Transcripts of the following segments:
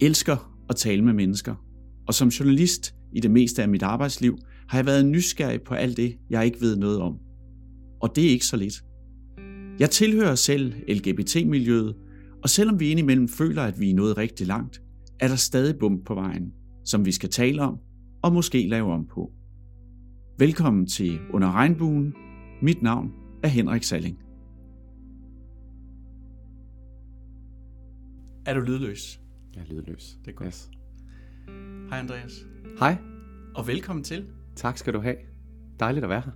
elsker at tale med mennesker, og som journalist i det meste af mit arbejdsliv har jeg været nysgerrig på alt det, jeg ikke ved noget om. Og det er ikke så lidt. Jeg tilhører selv LGBT-miljøet, og selvom vi indimellem føler, at vi er nået rigtig langt, er der stadig bump på vejen, som vi skal tale om og måske lave om på. Velkommen til Under Regnbuen. Mit navn er Henrik Salling. Er du lydløs? Jeg er lydløs. Det er godt. Yes. Hej Andreas. Hej. Og velkommen til. Tak skal du have. Dejligt at være her.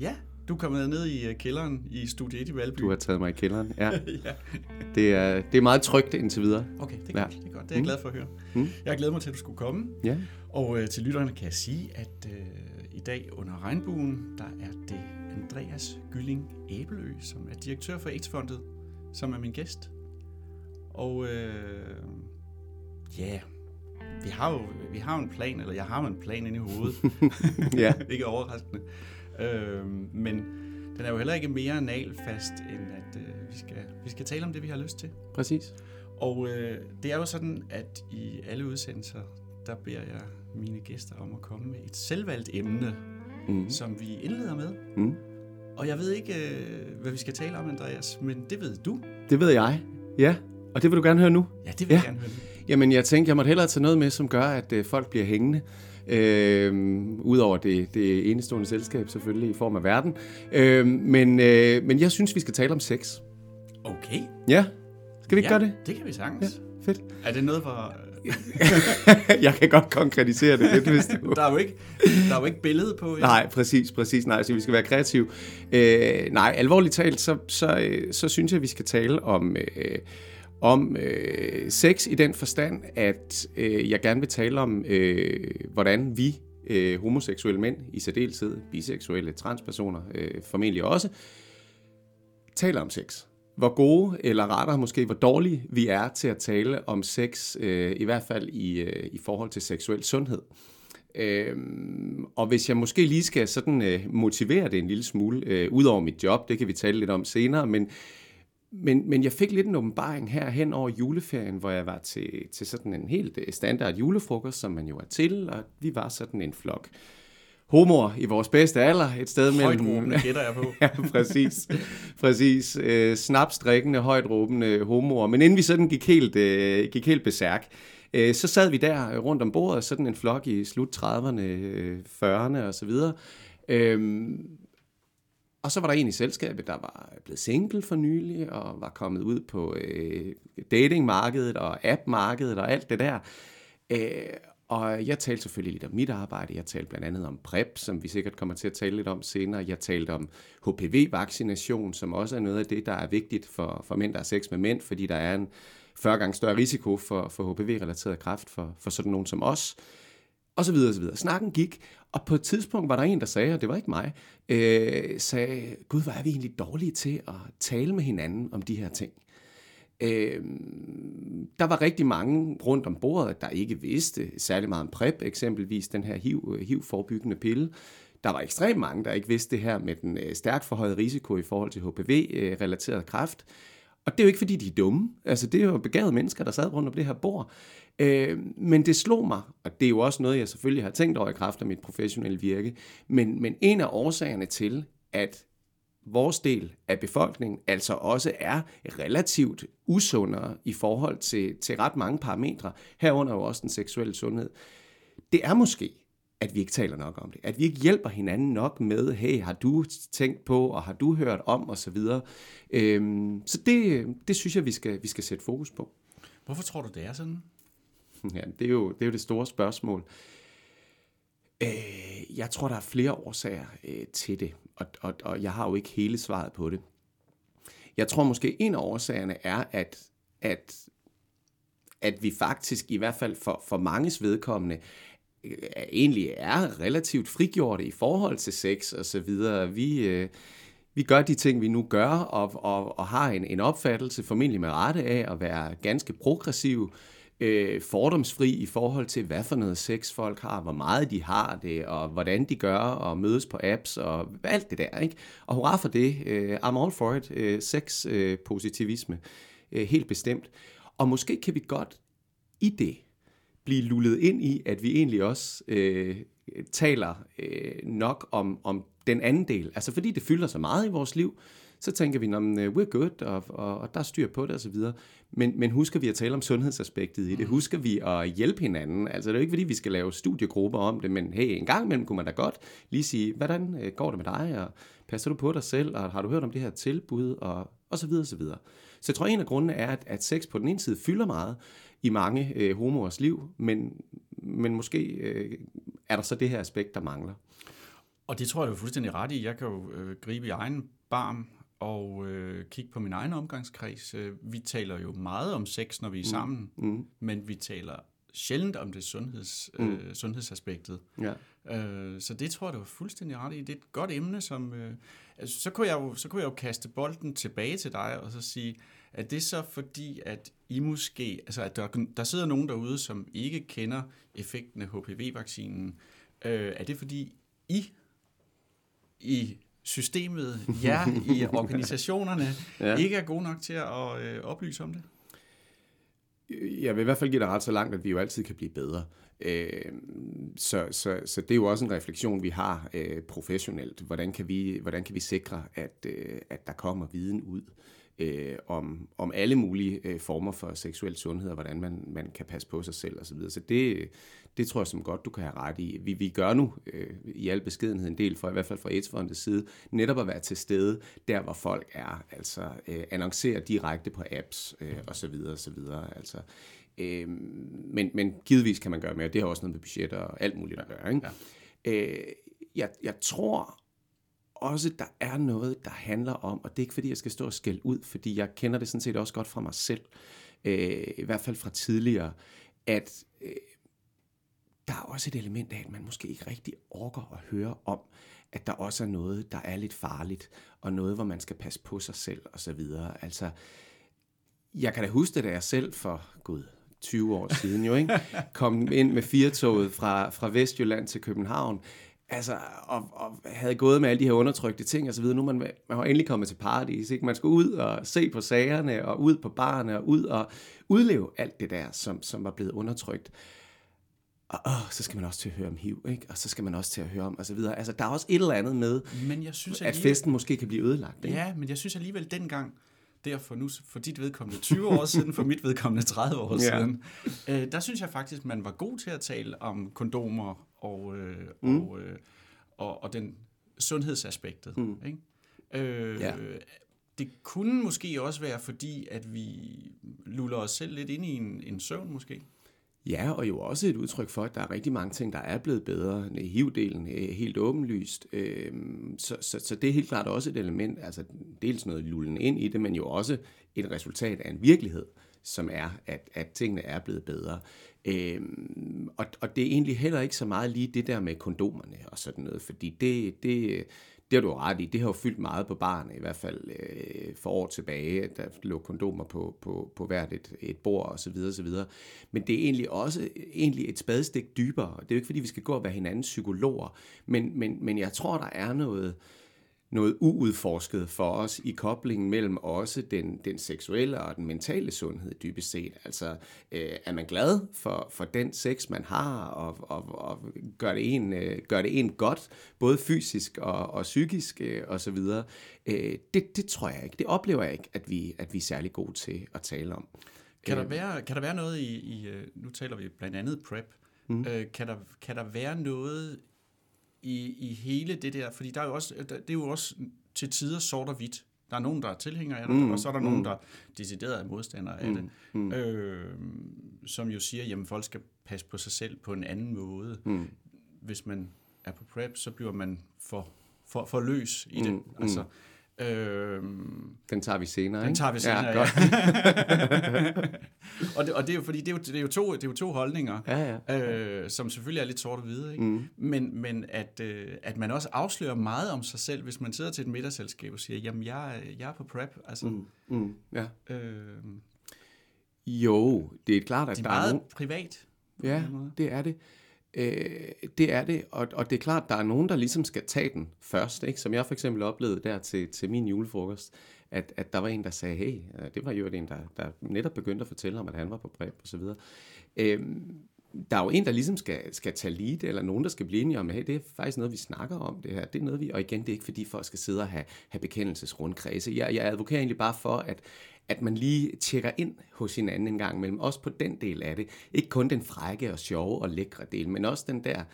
Ja, du er kommet ned i øh, kælderen i Studie 1 i Valby. Du har taget mig i kælderen. Ja. ja. Det er, det er meget trygt indtil videre. Okay, det er, Ja. godt, det er godt. Det er jeg Mm. glad for at høre. Mm. Jeg glæder mig til, at du skulle komme. Ja. Og øh, til lytterne kan jeg sige, at øh, i dag under regnbuen, der er det Andreas Gylling Æbelø, som er direktør for AIDS-fondet, som er min gæst. Og øh, ja, vi har jo vi har en plan, eller jeg har en plan inde i hovedet. Ja. ikke overraskende. Øh, men den er jo heller ikke mere nalfast, end at øh, vi, skal, vi skal tale om det, vi har lyst til. Præcis. Og øh, det er jo sådan, at i alle udsendelser, der beder jeg mine gæster om at komme med et selvvalgt emne, Mm. som vi indleder med. Mm. Og jeg ved ikke, øh, hvad vi skal tale om, Andreas, men det ved du. Det ved jeg. Ja. Og det vil du gerne høre nu? Ja, det vil ja. jeg gerne høre. Jamen, jeg tænkte, jeg måtte hellere tage noget med, som gør, at øh, folk bliver hængende. Øh, Udover det, det enestående selskab selvfølgelig i form af verden. Øh, men, øh, men jeg synes, vi skal tale om sex. Okay. Ja. Skal vi ikke ja, gøre det? det kan vi sagtens. Fedt. Ja. Er det noget, hvor... jeg kan godt konkretisere det lidt, hvis du... Der er jo ikke, der er jo ikke billede på. ja. Nej, præcis, præcis. Nej, så vi skal være kreative. Øh, nej, alvorligt talt, så, så, øh, så synes jeg, vi skal tale om, øh, om øh, sex i den forstand, at øh, jeg gerne vil tale om, øh, hvordan vi øh, homoseksuelle mænd, i særdeleshed biseksuelle transpersoner øh, formentlig også, taler om sex. Hvor gode, eller rettere måske, hvor dårlige vi er til at tale om sex, øh, i hvert fald i, øh, i forhold til seksuel sundhed. Øh, og hvis jeg måske lige skal sådan øh, motivere det en lille smule, øh, ud over mit job, det kan vi tale lidt om senere, men, men, men jeg fik lidt en åbenbaring her hen over juleferien, hvor jeg var til, til sådan en helt øh, standard julefrokost, som man jo er til, og vi var sådan en flok homoer i vores bedste alder, et sted mellem... Højtråbende gætter jeg på. Ja, præcis. præcis. Øh, snapsdrikkende, højt råbende homoer. Men inden vi sådan gik helt, øh, gik helt besærk, øh, så sad vi der rundt om bordet, sådan en flok i slut 30'erne, øh, 40'erne og så videre. Øhm, og så var der en i selskabet, der var blevet single for nylig, og var kommet ud på øh, datingmarkedet og appmarkedet og alt det der. Øh, og jeg talte selvfølgelig lidt om mit arbejde. Jeg talte blandt andet om PrEP, som vi sikkert kommer til at tale lidt om senere. Jeg talte om HPV-vaccination, som også er noget af det, der er vigtigt for, for mænd, der har sex med mænd, fordi der er en 40 gange større risiko for, for HPV-relateret kræft for, for sådan nogen som os og så videre, og så videre. Snakken gik, og på et tidspunkt var der en, der sagde, og det var ikke mig, øh, sagde, gud, hvor er vi egentlig dårlige til at tale med hinanden om de her ting. Øh, der var rigtig mange rundt om bordet, der ikke vidste særlig meget om PrEP, eksempelvis den her HIV, HIV-forebyggende pille. Der var ekstremt mange, der ikke vidste det her med den øh, stærkt forhøjede risiko i forhold til HPV-relateret øh, kræft. Og det er jo ikke, fordi de er dumme. Altså, det er jo begavede mennesker, der sad rundt om det her bord. Øh, men det slog mig, og det er jo også noget, jeg selvfølgelig har tænkt over i kraft af mit professionelle virke, men, men en af årsagerne til, at vores del af befolkningen altså også er relativt usundere i forhold til, til ret mange parametre, herunder jo også den seksuelle sundhed, det er måske, at vi ikke taler nok om det. At vi ikke hjælper hinanden nok med, hey, har du tænkt på, og har du hørt om, og så videre. Øhm, så det, det synes jeg, vi skal, vi skal sætte fokus på. Hvorfor tror du, det er sådan? Ja, det er jo det, er jo det store spørgsmål. Øh, jeg tror, der er flere årsager øh, til det, og, og, og jeg har jo ikke hele svaret på det. Jeg tror måske, en af årsagerne er, at, at, at vi faktisk, i hvert fald for, for manges vedkommende, øh, egentlig er relativt frigjorte i forhold til sex og så videre. Vi, øh, vi gør de ting, vi nu gør, og, og, og har en, en opfattelse, formentlig med rette af, at være ganske progressiv, øh, Øh, fordomsfri i forhold til, hvad for noget sex folk har, hvor meget de har det, og hvordan de gør, og mødes på apps, og alt det der. Ikke? Og hurra for det. Øh, I'm all for it. Øh, sex-positivisme. Øh, øh, helt bestemt. Og måske kan vi godt i det blive lullet ind i, at vi egentlig også øh, taler øh, nok om, om den anden del. Altså fordi det fylder så meget i vores liv, så tænker vi, at uh, we're good, og, og, og der er styr på det osv. Men, men husker vi at tale om sundhedsaspektet i det? Mm. Husker vi at hjælpe hinanden? Altså det er jo ikke fordi, vi skal lave studiegrupper om det, men hey, en gang imellem kunne man da godt lige sige, hvordan øh, går det med dig, og passer du på dig selv, og har du hørt om det her tilbud, og, og så videre, og så videre. Så jeg tror, en af grundene er, at, at sex på den ene side fylder meget i mange øh, homoers liv, men, men måske øh, er der så det her aspekt, der mangler. Og det tror jeg, du er fuldstændig ret i. Jeg kan jo øh, gribe i egen barm og øh, kigge på min egen omgangskreds. Øh, vi taler jo meget om sex, når vi er mm. sammen, mm. men vi taler sjældent om det sundheds, mm. øh, sundhedsaspektet. Ja. Øh, så det tror jeg, du er fuldstændig ret i. Det er et godt emne, som... Øh, altså, så, kunne jeg jo, så kunne jeg jo kaste bolden tilbage til dig og så sige, at det så fordi, at I måske... Altså, at der, der sidder nogen derude, som ikke kender effekten af HPV-vaccinen. Øh, er det fordi, I i systemet, jer i organisationerne, ja. ikke er gode nok til at øh, oplyse om det? Jeg vil i hvert fald give dig ret så langt, at vi jo altid kan blive bedre. Øh, så, så, så det er jo også en refleksion, vi har øh, professionelt. Hvordan kan vi, hvordan kan vi sikre, at, øh, at der kommer viden ud øh, om, om alle mulige øh, former for seksuel sundhed, og hvordan man, man kan passe på sig selv osv. Så, så det, det tror jeg som godt, du kan have ret i. Vi, vi gør nu øh, i al beskedenhed en del, for i hvert fald fra AIDS side, netop at være til stede der, hvor folk er. Altså øh, annoncere direkte på apps øh, osv. osv. Altså, øh, men, men givetvis kan man gøre mere. Det har også noget med budget og alt muligt at gøre. Ikke? Ja. Øh, jeg, jeg tror også, der er noget, der handler om, og det er ikke fordi, jeg skal stå og skælde ud, fordi jeg kender det sådan set også godt fra mig selv, øh, i hvert fald fra tidligere, at øh, der er også et element af, at man måske ikke rigtig orker at høre om, at der også er noget, der er lidt farligt, og noget, hvor man skal passe på sig selv og så videre. Altså, jeg kan da huske det, da jeg selv for, gud, 20 år siden jo, ikke? kom ind med firetoget fra, fra Vestjylland til København, altså, og, og havde gået med alle de her undertrykte ting og så videre. Nu man, man har endelig kommet til paradis, ikke? Man skulle ud og se på sagerne, og ud på barne, og ud og udleve alt det der, som, som var blevet undertrykt. Og åh, så skal man også til at høre om HIV, ikke? og så skal man også til at høre om, og så videre. Altså, der er også et eller andet med, men jeg synes, at festen måske kan blive ødelagt. Ikke? Ja, men jeg synes alligevel dengang, derfor nu for dit vedkommende 20 år siden, for mit vedkommende 30 år ja. siden, øh, der synes jeg faktisk, man var god til at tale om kondomer og, øh, mm. og, øh, og, og den sundhedsaspektet. Mm. Ikke? Øh, ja. Det kunne måske også være fordi, at vi luller os selv lidt ind i en, en søvn måske. Ja, og jo også et udtryk for, at der er rigtig mange ting, der er blevet bedre. HIV-delen er helt åbenlyst. Øhm, så, så, så det er helt klart også et element, altså dels noget lullen ind i det, men jo også et resultat af en virkelighed, som er, at, at tingene er blevet bedre. Øh, og, og det er egentlig heller ikke så meget lige det der med kondomerne og sådan noget, fordi det, det, det har du ret i. Det har jo fyldt meget på barnet, i hvert fald øh, for år tilbage. Der lå kondomer på, på, på hvert et, et bord osv. videre. Men det er egentlig også egentlig et spadestik dybere. Det er jo ikke, fordi vi skal gå og være hinandens psykologer, men, men, men jeg tror, der er noget, noget uudforsket for os i koblingen mellem også den, den seksuelle og den mentale sundhed dybest set. Altså, øh, er man glad for, for den sex, man har, og, og, og gør, det en, øh, gør det en godt, både fysisk og, og psykisk øh, osv., øh, det, det tror jeg ikke. Det oplever jeg ikke, at vi, at vi er særlig gode til at tale om. Kan der øh. være, kan der være noget i, i, øh, nu taler vi blandt andet PrEP, mm. øh, kan, der, kan der være noget i, i hele det der, fordi der er jo også, det er jo også til tider sort og hvidt. Der er nogen, der er tilhængere af det, mm, og så er der mm. nogen, der decideret er modstandere af mm, det, mm. Øh, som jo siger, at folk skal passe på sig selv på en anden måde. Mm. Hvis man er på PrEP, så bliver man for, for, for løs i det. Mm, altså, mm. Øhm, den tager vi senere, Den tager vi senere, ja. Godt. og, det, og det er jo fordi, det er jo, det er jo, to, det er jo to holdninger, ja, ja. Øh, som selvfølgelig er lidt sort og hvide, ikke? Mm. Men, men at, øh, at man også afslører meget om sig selv, hvis man sidder til et middagsselskab og siger, jamen jeg, jeg er på prep. Altså, mm. Mm. Ja. Øh, jo, det er klart, at de der er meget er privat. Ja, det er det. Øh, det er det, og, og det er klart, der er nogen, der ligesom skal tage den først, ikke? som jeg for eksempel oplevede der til, til min julefrokost, at, at der var en, der sagde, hey, øh, det var jo en, der, der netop begyndte at fortælle om, at han var på præb og så videre. Øh, der er jo en, der ligesom skal, skal tage lead, eller nogen, der skal blive enige om, hey, det er faktisk noget, vi snakker om det her. Det er noget, vi, og igen, det er ikke fordi folk skal sidde og have, have bekendelsesrundkredse. Jeg, jeg advokerer egentlig bare for, at, at man lige tjekker ind hos hinanden en gang imellem, også på den del af det. Ikke kun den frække og sjove og lækre del, men også den der,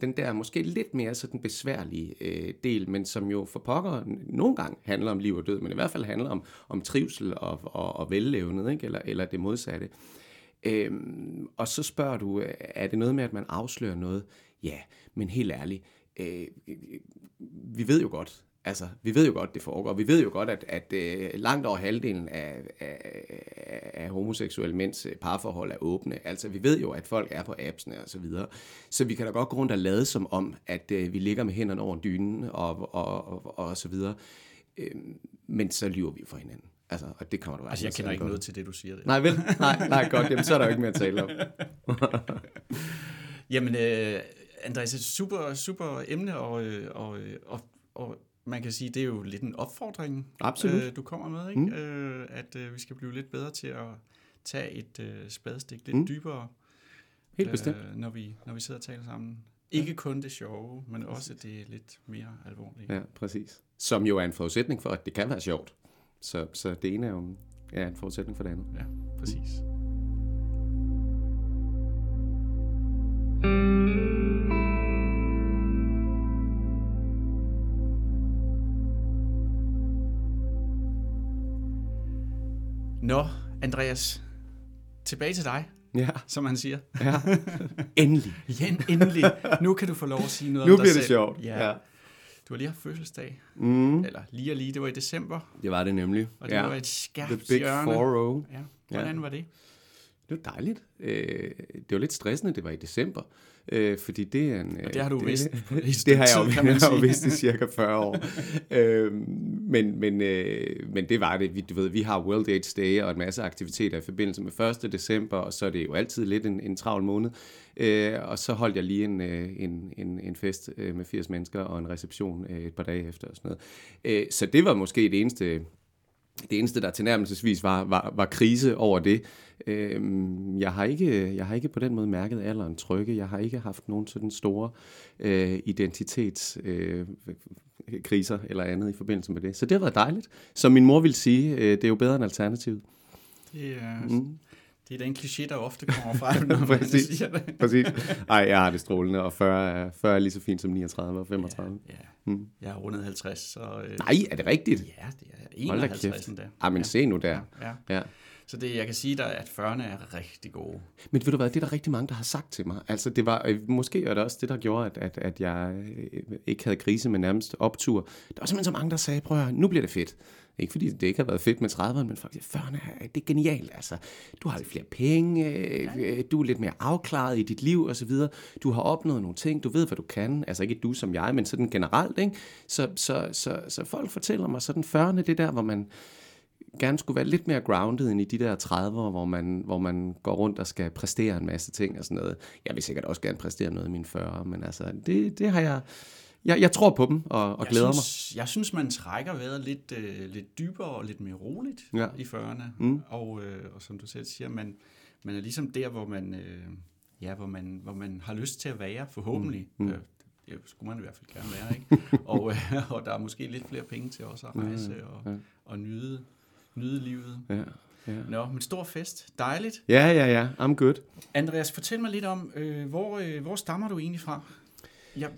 den der måske lidt mere sådan besværlige øh, del, men som jo for pokker nogle gange handler om liv og død, men i hvert fald handler om, om trivsel og, og, og vellevnet, ikke? Eller, eller det modsatte. Øhm, og så spørger du, er det noget med, at man afslører noget? Ja, men helt ærligt, øh, vi ved jo godt, altså, vi ved jo godt, det foregår. Vi ved jo godt, at, at øh, langt over halvdelen af, af, af homoseksuelle mænds øh, parforhold er åbne. Altså, vi ved jo, at folk er på appsene og så videre. Så vi kan da godt gå rundt og lade som om, at øh, vi ligger med hænderne over dynen og, og, og, og så videre. Øh, men så lyver vi for hinanden. Altså, og det kommer du Altså, jeg kender ikke godt. noget til det, du siger. Det. Nej, vel? Nej, nej, godt. Jamen, så er der jo ikke mere at tale om. Jamen, øh, Andreas, super, super emne, og, og, og, og man kan sige, det er jo lidt en opfordring, Absolut. Øh, du kommer med, ikke? Mm. Øh, at øh, vi skal blive lidt bedre til at tage et øh, spadestik lidt mm. dybere. Helt bestemt. Øh, når, vi, når vi sidder og taler sammen. Ikke kun det sjove, men også det lidt mere alvorlige. Ja, præcis. Som jo er en forudsætning for, at det kan være sjovt. Så, så det ene er jo ja, en forudsætning for det andet. Ja, præcis. Nå, Andreas, tilbage til dig, Ja. som han siger. ja. Endelig. Ja, endelig. Nu kan du få lov at sige noget Nu om dig bliver det sjovt. Ja. Ja. Du har lige haft fødselsdag. Mm. Eller lige og lige, det var i december. Det var det nemlig. Og det ja. var et skærpt The Big hjørne. Four-O. Ja. Hvordan var det? Det var dejligt. Øh, det var lidt stressende, det var i december, øh, fordi det er en... Og det har du det, vidst Det stykke har jeg jo, jeg har jo vidst i cirka 40 år. øh, men, men, øh, men det var det. Vi, du ved, vi har World AIDS Day og en masse aktiviteter i forbindelse med 1. december, og så er det jo altid lidt en, en travl måned. Øh, og så holdt jeg lige en, øh, en, en, en fest øh, med 80 mennesker og en reception øh, et par dage efter og sådan noget. Øh, så det var måske det eneste det eneste, der tilnærmelsesvis var, var, var krise over det. Øhm, jeg, har ikke, jeg har ikke på den måde mærket alderen trykke. Jeg har ikke haft nogen sådan store øh, identitetskriser øh, eller andet i forbindelse med det. Så det har været dejligt. Som min mor vil sige, øh, det er jo bedre end alternativet. Det er, mm. Det er den kliché, der ofte kommer frem, når man siger det. Præcis. Ej, jeg har det strålende, og 40 er, 40 er lige så fint som 39 og 35. Ja, Mm. jeg har rundet 50, så... Øh, Nej, er det rigtigt? Ja, det er Hold da 51 kæft. endda. Ej, men ja. se nu der. Ja. Ja. Så det, jeg kan sige dig, at 40'erne er rigtig gode. Men ved du hvad, det er der rigtig mange, der har sagt til mig. Altså det var, øh, måske er det også det, der gjorde, at, at, at jeg øh, ikke havde krise, men nærmest optur. Der var simpelthen så mange, der sagde, prøv at høre, nu bliver det fedt. Ikke fordi det ikke har været fedt med 30'erne, men faktisk 40'erne, det er genialt. Altså, du har lidt flere penge, øh, øh, du er lidt mere afklaret i dit liv og så videre. Du har opnået nogle ting, du ved, hvad du kan. Altså ikke du som jeg, men sådan generelt. Ikke? Så, så, så, så folk fortæller mig, sådan 40'erne, det der, hvor man gerne skulle være lidt mere grounded end i de der 30'ere, hvor man, hvor man går rundt og skal præstere en masse ting og sådan noget. Jeg vil sikkert også gerne præstere noget i mine 40'ere, men altså, det, det har jeg... Jeg, jeg tror på dem og, og jeg glæder synes, Jeg synes, man trækker vejret lidt, øh, lidt dybere og lidt mere roligt Ja. i 40'erne. Mm. Og, øh, og som du selv siger, man, man er ligesom der, hvor man, øh, ja, hvor, man, hvor man har lyst til at være, forhåbentlig. Mm. Øh, det skulle man i hvert fald gerne være, ikke? og, øh, og der er måske lidt flere penge til også at rejse og, ja. og nyde, nyde livet. mig. Ja, ja. Nå, men stor fest. Dejligt. ja, ja, ja. I'm good. Andreas, fortæl mig lidt om, øh, hvor, øh, hvor stammer du egentlig fra? Ja,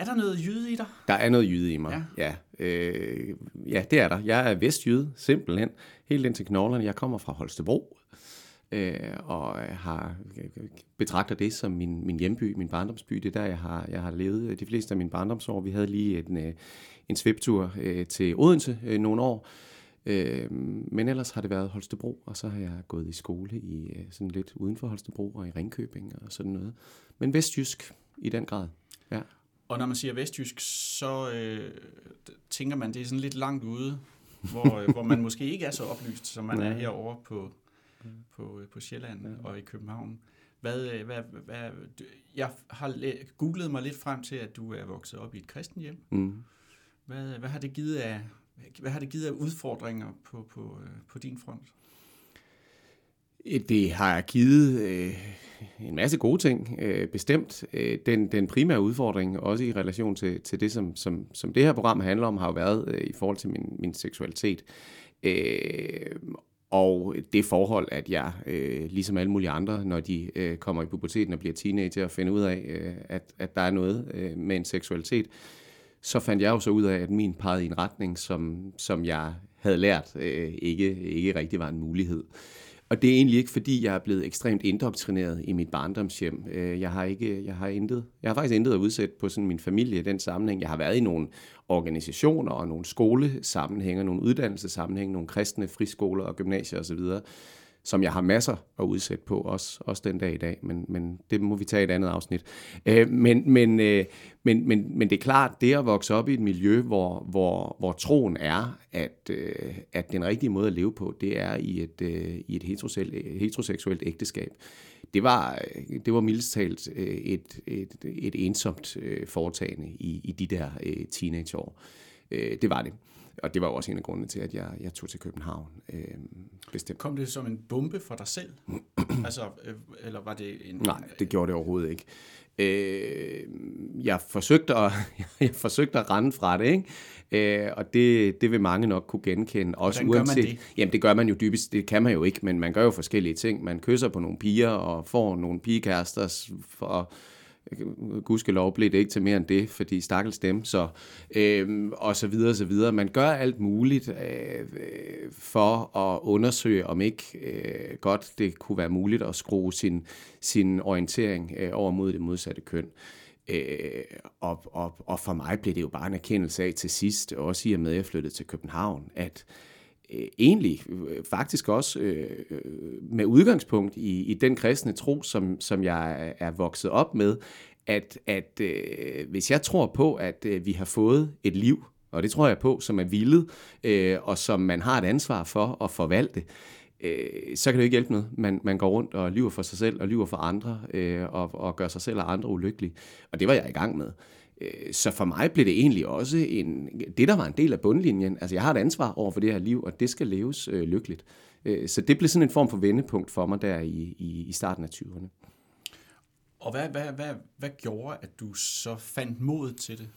er der noget jyde i dig? Der er noget jyde i mig. Ja, ja, øh, ja det er der. Jeg er vestjyde, simpelthen. Helt ind til knoglerne. Jeg kommer fra Holstebro. Øh, og har betragter det som min, min hjemby, min barndomsby. Det er der, jeg har, jeg har levet de fleste af mine barndomsår. Vi havde lige en, øh, en sviptur øh, til Odense øh, nogle år. Øh, men ellers har det været Holstebro, og så har jeg gået i skole i øh, sådan lidt uden for Holstebro og i Ringkøbing og sådan noget. Men vestjysk i den grad. Ja. Og når man siger vestjysk, så øh, tænker man, det er sådan lidt langt ude, hvor, øh, hvor man måske ikke er så oplyst, som man er Nej. herovre på, på, øh, på Sjælland og i København. Hvad, øh, hvad, hvad, jeg har googlet mig lidt frem til, at du er vokset op i et kristen hjem. Mm. Hvad, hvad, har det givet af, hvad har det givet af udfordringer på, på, på din front? Det har givet øh, en masse gode ting, øh, bestemt. Øh, den, den primære udfordring, også i relation til, til det, som, som, som det her program handler om, har jo været øh, i forhold til min, min seksualitet. Øh, og det forhold, at jeg, øh, ligesom alle mulige andre, når de øh, kommer i puberteten og bliver teenager og finder ud af, øh, at, at der er noget øh, med en seksualitet, så fandt jeg jo så ud af, at min pegede i en retning, som, som jeg havde lært øh, ikke, ikke rigtig var en mulighed. Og det er egentlig ikke, fordi jeg er blevet ekstremt indoktrineret i mit barndomshjem. Øh, jeg har, ikke, jeg har, intet, jeg har faktisk intet at udsætte på sådan min familie i den sammenhæng. Jeg har været i nogle organisationer og nogle skolesammenhænge, nogle uddannelsessammenhænge, nogle kristne friskoler og gymnasier osv., som jeg har masser at udsætte på, også, også den dag i dag, men, men det må vi tage i et andet afsnit. Øh, men, men, øh, men, men, men det er klart, det at vokse op i et miljø, hvor, hvor, hvor troen er, at, øh, at den rigtige måde at leve på, det er i et, øh, i et heteroseksuelt ægteskab. Det var, øh, det var mildest talt øh, et, et, et ensomt øh, foretagende i, i de der øh, teenageår. Øh, det var det og det var også en af grundene til, at jeg, jeg tog til København. Øh, bestemt. Kom det som en bombe for dig selv? altså, øh, eller var det en... Nej, det gjorde det overhovedet ikke. Øh, jeg, forsøgte at, jeg forsøgte at rende fra det, ikke? Øh, og det, det vil mange nok kunne genkende. Også Hvordan uanset, gør man det? Jamen, det gør man jo dybest, det kan man jo ikke, men man gør jo forskellige ting. Man kysser på nogle piger og får nogle pigekærester for gudskelov blev det ikke til mere end det, fordi stakkels dem, så, øh, og så videre, og så videre. Man gør alt muligt øh, for at undersøge, om ikke øh, godt det kunne være muligt at skrue sin, sin orientering øh, over mod det modsatte køn. Øh, og, og, og for mig blev det jo bare en erkendelse af til sidst, også i og med, at jeg flyttede til København, at øh, Øh, egentlig øh, faktisk også øh, øh, med udgangspunkt i, i den kristne tro, som, som jeg er vokset op med, at, at øh, hvis jeg tror på, at øh, vi har fået et liv, og det tror jeg på, som er vildet, øh, og som man har et ansvar for at forvalte, øh, så kan det jo ikke hjælpe noget. Man, man går rundt og lyver for sig selv og lyver for andre, øh, og, og gør sig selv og andre ulykkelige. Og det var jeg i gang med. Øh, så for mig blev det egentlig også en, det, der var en del af bundlinjen. Altså, jeg har et ansvar over for det her liv, og det skal leves øh, lykkeligt. Øh, så det blev sådan en form for vendepunkt for mig der i, i, i starten af 20'erne. Og hvad, hvad, hvad, hvad gjorde, at du så fandt mod til det?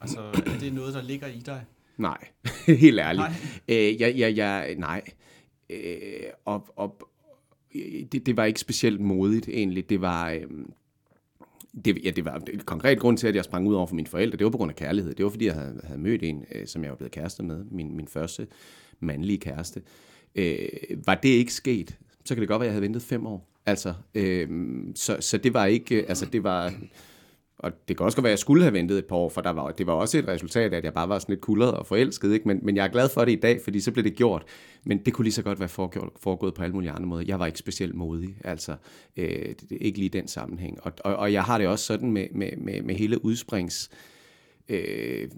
Altså, er det noget, der ligger i dig? Nej, helt ærligt. Nej. Øh, ja, ja, ja, nej. Øh, og, og, det, det var ikke specielt modigt egentlig. Det var, øh, det, ja, det var et konkret grund til, at jeg sprang ud over for mine forældre. Det var på grund af kærlighed. Det var, fordi jeg havde, havde mødt en, øh, som jeg var blevet kæreste med. Min, min første mandlige kæreste. Øh, var det ikke sket, så kan det godt være, at jeg havde ventet fem år. Altså, øh, så, så det var ikke, øh, altså det var, og det kan også godt være, at jeg skulle have ventet et par år, for der var, det var også et resultat af, at jeg bare var sådan lidt kuldret og forelsket, ikke? Men, men jeg er glad for det i dag, fordi så blev det gjort. Men det kunne lige så godt være foregået, foregået på alle mulige andre måder. Jeg var ikke specielt modig, altså øh, ikke lige i den sammenhæng. Og, og, og jeg har det også sådan med, med, med, med hele udsprings øh,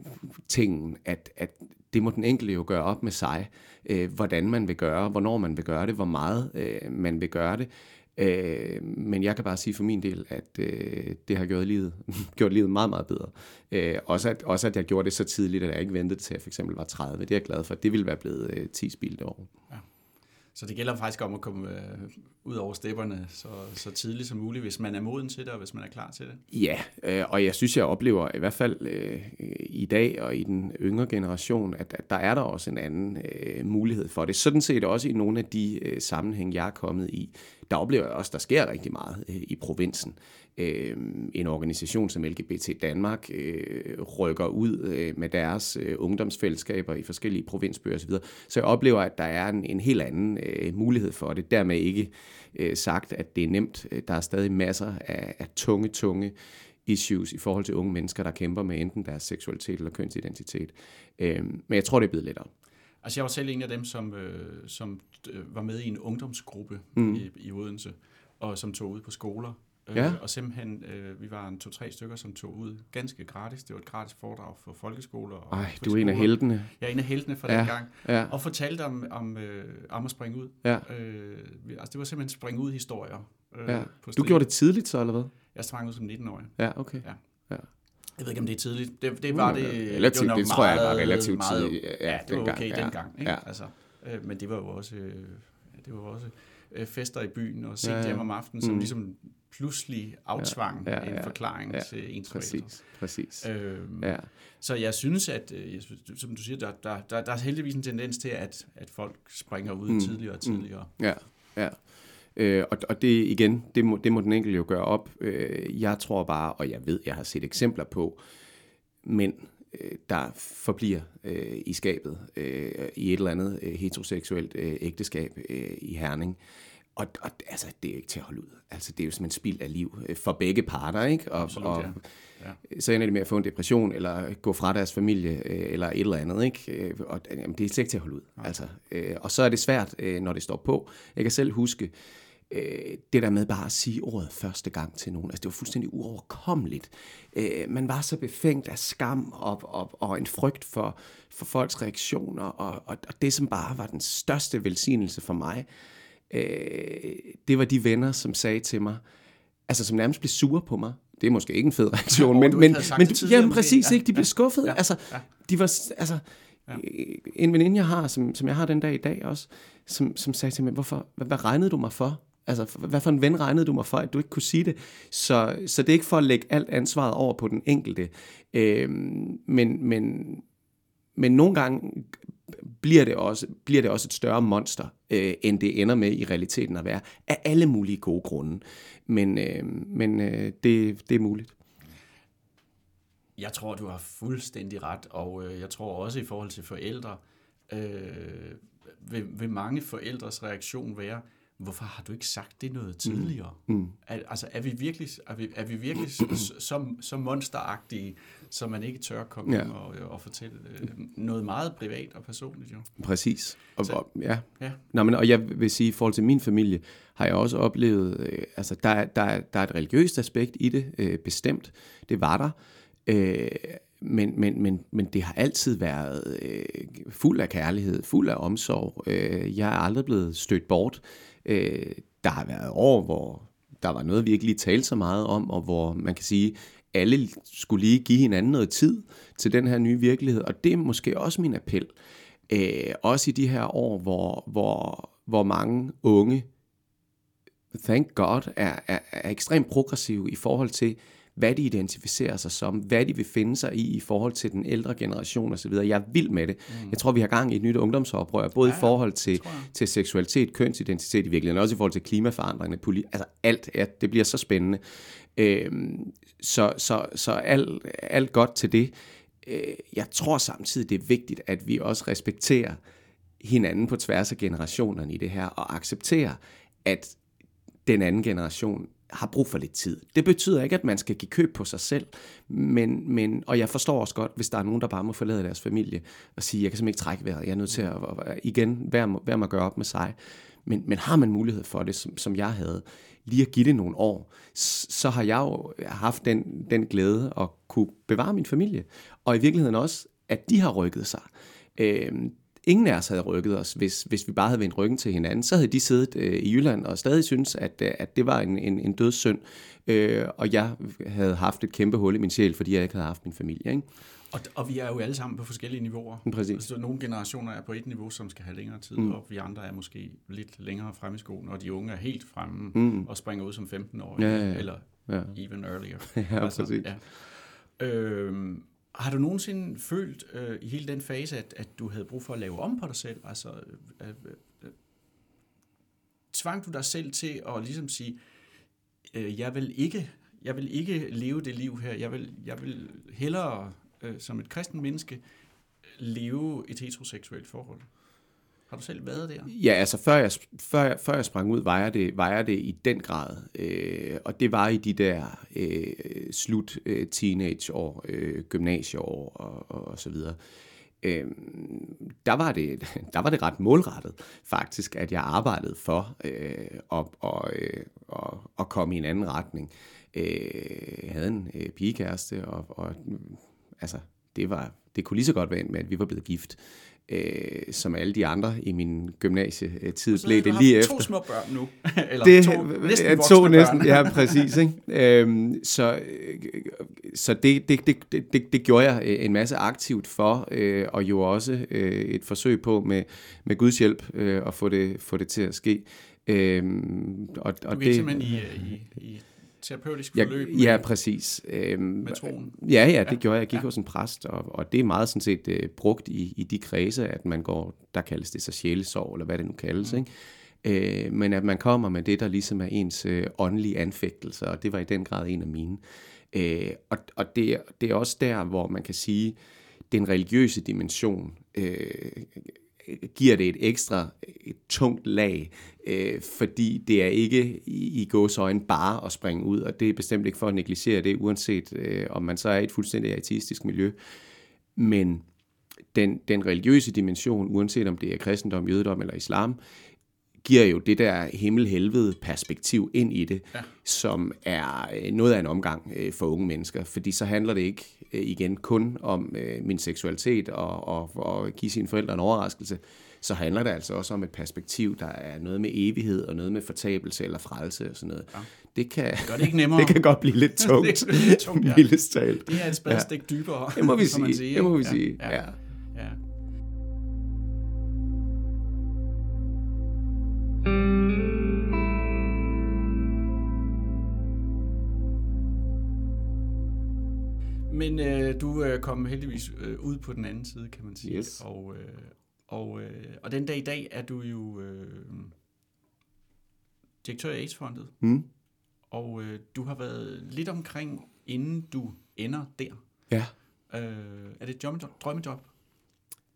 tingen, at, at det må den enkelte jo gøre op med sig, øh, hvordan man vil gøre, hvornår man vil gøre det, hvor meget øh, man vil gøre det. Øh, men jeg kan bare sige for min del, at øh, det har gjort livet, gjort livet meget, meget bedre. Øh, også, at, også at jeg gjorde det så tidligt, at jeg ikke ventede til, at jeg for eksempel var 30. Det er jeg glad for. Det ville være blevet øh, 10 spildte år. Ja. Så det gælder faktisk om at komme øh, ud over stepperne så, så tidligt som muligt, hvis man er moden til det, og hvis man er klar til det. Ja, øh, og jeg synes, jeg oplever i hvert fald øh, i dag og i den yngre generation, at, at der er der også en anden øh, mulighed for det. Sådan set også i nogle af de øh, sammenhæng, jeg er kommet i, der oplever jeg også, at der sker rigtig meget øh, i provinsen. Øh, en organisation som LGBT Danmark øh, rykker ud øh, med deres øh, ungdomsfællesskaber i forskellige provinsbyer osv. Så jeg oplever, at der er en, en helt anden øh, mulighed for det. Dermed ikke øh, sagt, at det er nemt. Der er stadig masser af, af tunge, tunge issues i forhold til unge mennesker, der kæmper med enten deres seksualitet eller kønsidentitet. Øh, men jeg tror, det er blevet lettere. Altså jeg var selv en af dem, som, øh, som øh, var med i en ungdomsgruppe mm. i, i Odense, og som tog ud på skoler. Øh, ja. Og simpelthen, øh, vi var en to-tre stykker, som tog ud ganske gratis. Det var et gratis foredrag for folkeskoler. Og Ej, du er en af heltene. Jeg er en af heltene fra ja. den gang. Ja. Og fortalte om, om, øh, om at springe ud. Ja. Øh, altså det var simpelthen springe ud historier. Øh, ja. på Du gjorde det tidligt så, eller hvad? Jeg sprang ud som 19-årig. Ja, okay. Ja. ja. Jeg ved ikke, om det er tidligt. Det, det var Mm, det... relativt- nok det tror jeg var meget- relativt meget, tidligt, ja, Ja, det var dengang, okay ja. dengang. Ikke? Ja. Altså, øh, men det var jo også, øh, det var også øh, fester i byen og sent ja, ja. hjem om aftenen, som Mm. ligesom pludselig aftvang Ja, ja, en ja. forklaring Ja, til ens. Præcis, præcis. Øhm, Ja. Så jeg synes, at øh, jeg synes, som du siger, der, der, der, der er heldigvis en tendens til, at, at folk springer ud Mm, mm. tidligere og mm. tidligere. Ja, ja. Øh, og, og det igen, det må, det må den enkelte jo gøre op. Øh, jeg tror bare, og jeg ved, jeg har set eksempler på mænd, øh, der forbliver øh, i skabet øh, i et eller andet øh, heteroseksuelt øh, ægteskab øh, i Herning. Og, og altså, det er ikke til at holde ud. Altså, det er jo simpelthen spild af liv øh, for begge parter, ikke? Og, Absolut, og, ja. Ja. så ender de med at få en depression, eller gå fra deres familie, øh, eller et eller andet, ikke? Øh, Og jamen, det er slet ikke til at holde ud. Altså, øh, og så er det svært, når det står på. Jeg kan selv huske, øh, det der med bare at sige ordet første gang til nogen, altså det var fuldstændig uoverkommeligt. Øh, man var så befængt af skam og, og, og en frygt for, for folks reaktioner, og, og, og det som bare var den største velsignelse for mig, øh, det var de venner, som sagde til mig, altså som nærmest blev sure på mig. Det er måske ikke en fed reaktion, men, men, men jamen præcis, Ja, ikke? De blev ja, skuffede. ja, altså, ja. de var, altså, ja. en veninde, jeg har, som, som jeg har den dag i dag også, som, som sagde til mig, hvorfor, hvad, hvad regnede du mig for? Altså, hvad for en ven regnede du mig for, at du ikke kunne sige det? Så, så det er ikke for at lægge alt ansvaret over på den enkelte. Øhm, men, men, men nogle gange bliver det også, bliver det også et større monster, øh, end det ender med i realiteten at være, af alle mulige gode grunde. Men, øh, men øh, det, det er muligt. Jeg tror, du har fuldstændig ret, og øh, jeg tror også i forhold til forældre, øh, vil, vil mange forældres reaktion være, hvorfor har du ikke sagt det noget tidligere? Mm. Er, altså, er vi virkelig, er vi, er vi virkelig så, så, så monsteragtige, så man ikke tør komme Ja. og, og fortælle øh, noget meget privat og personligt? Jo? Præcis. Og, Så- og, ja. Ja. Nå, men, og jeg vil sige, i forhold til min familie, har jeg også oplevet, øh, altså der, er- der, er- der er et religiøst aspekt i det, øh, bestemt. Det var der. Øh, men, men, men, men det har altid været øh, fuld af kærlighed, fuld af omsorg. Øh, jeg er aldrig blevet stødt bort. Øh, der har været år, hvor der var noget, vi ikke lige talte så meget om, og hvor man kan sige, alle skulle lige give hinanden noget tid til den her nye virkelighed. Og det er måske også min appel. Øh, også i de her år, hvor, hvor, hvor mange unge, thank God, er, er, er ekstremt progressive i forhold til, hvad de identificerer sig som, hvad de vil finde sig i i forhold til den ældre generation osv. Jeg er vild med det. Mm. Jeg tror, vi har gang i et nyt ungdomsoprør, både ja, Ja, i forhold til, til seksualitet, kønsidentitet i virkeligheden, og også i forhold til klimaforandringerne, poli- altså alt, ja, det bliver så spændende. Øhm, så så, så alt, alt godt til det. Øh, jeg tror samtidig, det er vigtigt, at vi også respekterer hinanden på tværs af generationerne i det her, og accepterer, at den anden generation har brug for lidt tid. Det betyder ikke, at man skal give køb på sig selv, men, men, og jeg forstår også godt, hvis der er nogen, der bare må forlade deres familie og sige, jeg kan simpelthen ikke trække vejret, jeg er nødt til at, igen, være, må- hver må gøre op med sig. Men, men har man mulighed for det, som, som jeg havde, lige at give det nogle år, så har jeg jo haft den, den glæde at kunne bevare min familie. Og i virkeligheden også, at de har rykket sig. Øh, ingen af os havde rykket os, hvis, hvis vi bare havde vendt ryggen til hinanden. Så havde de siddet øh, i Jylland og stadig synes, at, øh, at det var en, en, en dødssynd. Øh, og jeg havde haft et kæmpe hul i min sjæl, fordi jeg ikke havde haft min familie. Ikke? Og, og vi er jo alle sammen på forskellige niveauer. Præcis. Altså, nogle generationer er på et niveau, som skal have længere tid, mm. og vi andre er måske lidt længere fremme i skolen, og de unge er helt fremme mm. og springer ud som 15-årige, Ja, ja, ja. eller Ja. even earlier. Ja, præcis. ja. Øhm, har du nogensinde følt øh, i hele den fase, at, at du havde brug for at lave om på dig selv? Altså, øh øh, øh, øh, tvang du dig selv til at ligesom sige, øh, jeg vil ikke, jeg vil ikke leve det liv her. Jeg vil, jeg vil hellere øh, som et kristen menneske leve et heteroseksuelt forhold. Har du selv været der? Ja, altså før jeg, før, jeg- før jeg sprang ud, var jeg det, var jeg det i den grad. Øh, og det var i de der øh, slut øh, teenageår, øh, gymnasieår og, og, og så videre. Øh, der, var det, der var det ret målrettet faktisk, at jeg arbejdede for øh, at, og, øh, og, at komme i en anden retning. Øh, jeg havde en øh, pigekæreste, og, og altså, det, var, det kunne lige så godt være med, at vi var blevet gift øh, som alle de andre i min gymnasietid blev det lige efter. to små børn nu. Eller det, to næsten ja, to næsten, børn. ja, præcis. Ikke? øhm, så så det, det, det, det, det gjorde jeg en masse aktivt for, øh, og jo også øh, et forsøg på med, med Guds hjælp øh, at få det, få det til at ske. Øhm, og, og du gik det, simpelthen i, i, i terapeutisk forløb ja, med, ja, præcis. Øhm, med troen? Ja, ja, det ja. gjorde jeg. Jeg gik ja. hos en præst, og, og det er meget sådan set uh, brugt i, i de kredse, at man går, der kaldes det så sjælesorg, eller hvad det nu kaldes, mm. ikke? Øh, men at man kommer med det, der ligesom er ens øh, åndelige anfægtelser, og det var i den grad en af mine. Øh, og og det, det er også der, hvor man kan sige, den religiøse dimension øh, giver det et ekstra et tungt lag, øh, fordi det er ikke i, i gåsøjne bare at springe ud, og det er bestemt ikke for at negligere det, uanset øh, om man så er i et fuldstændig ateistisk miljø. Men den, den religiøse dimension, uanset om det er kristendom, jødedom eller islam, giver jo det der himmel-helvede perspektiv ind i det, ja. som er øh, noget af en omgang øh, for unge mennesker, fordi så handler det ikke igen kun om min seksualitet og, og, og give sine forældre en overraskelse, så handler det altså også om et perspektiv, der er noget med evighed og noget med fortabelse eller frelse og sådan noget. Ja. Det kan, det, gør det, ikke nemmere. det kan godt blive lidt tungt, det, er lidt tungt ja. Det er et spadestik ja. dybere, det må vi sige. sige. Det må vi ja. sige, ja. ja. Men øh, du øh, kom heldigvis øh, ud på den anden side, kan man sige. Yes. Og, øh, og, øh, og den dag i dag er du jo øh, direktør i AIDS-fondet. Mm. Og øh, du har været lidt omkring, inden du ender der. Ja. Øh, er det et drømmejob?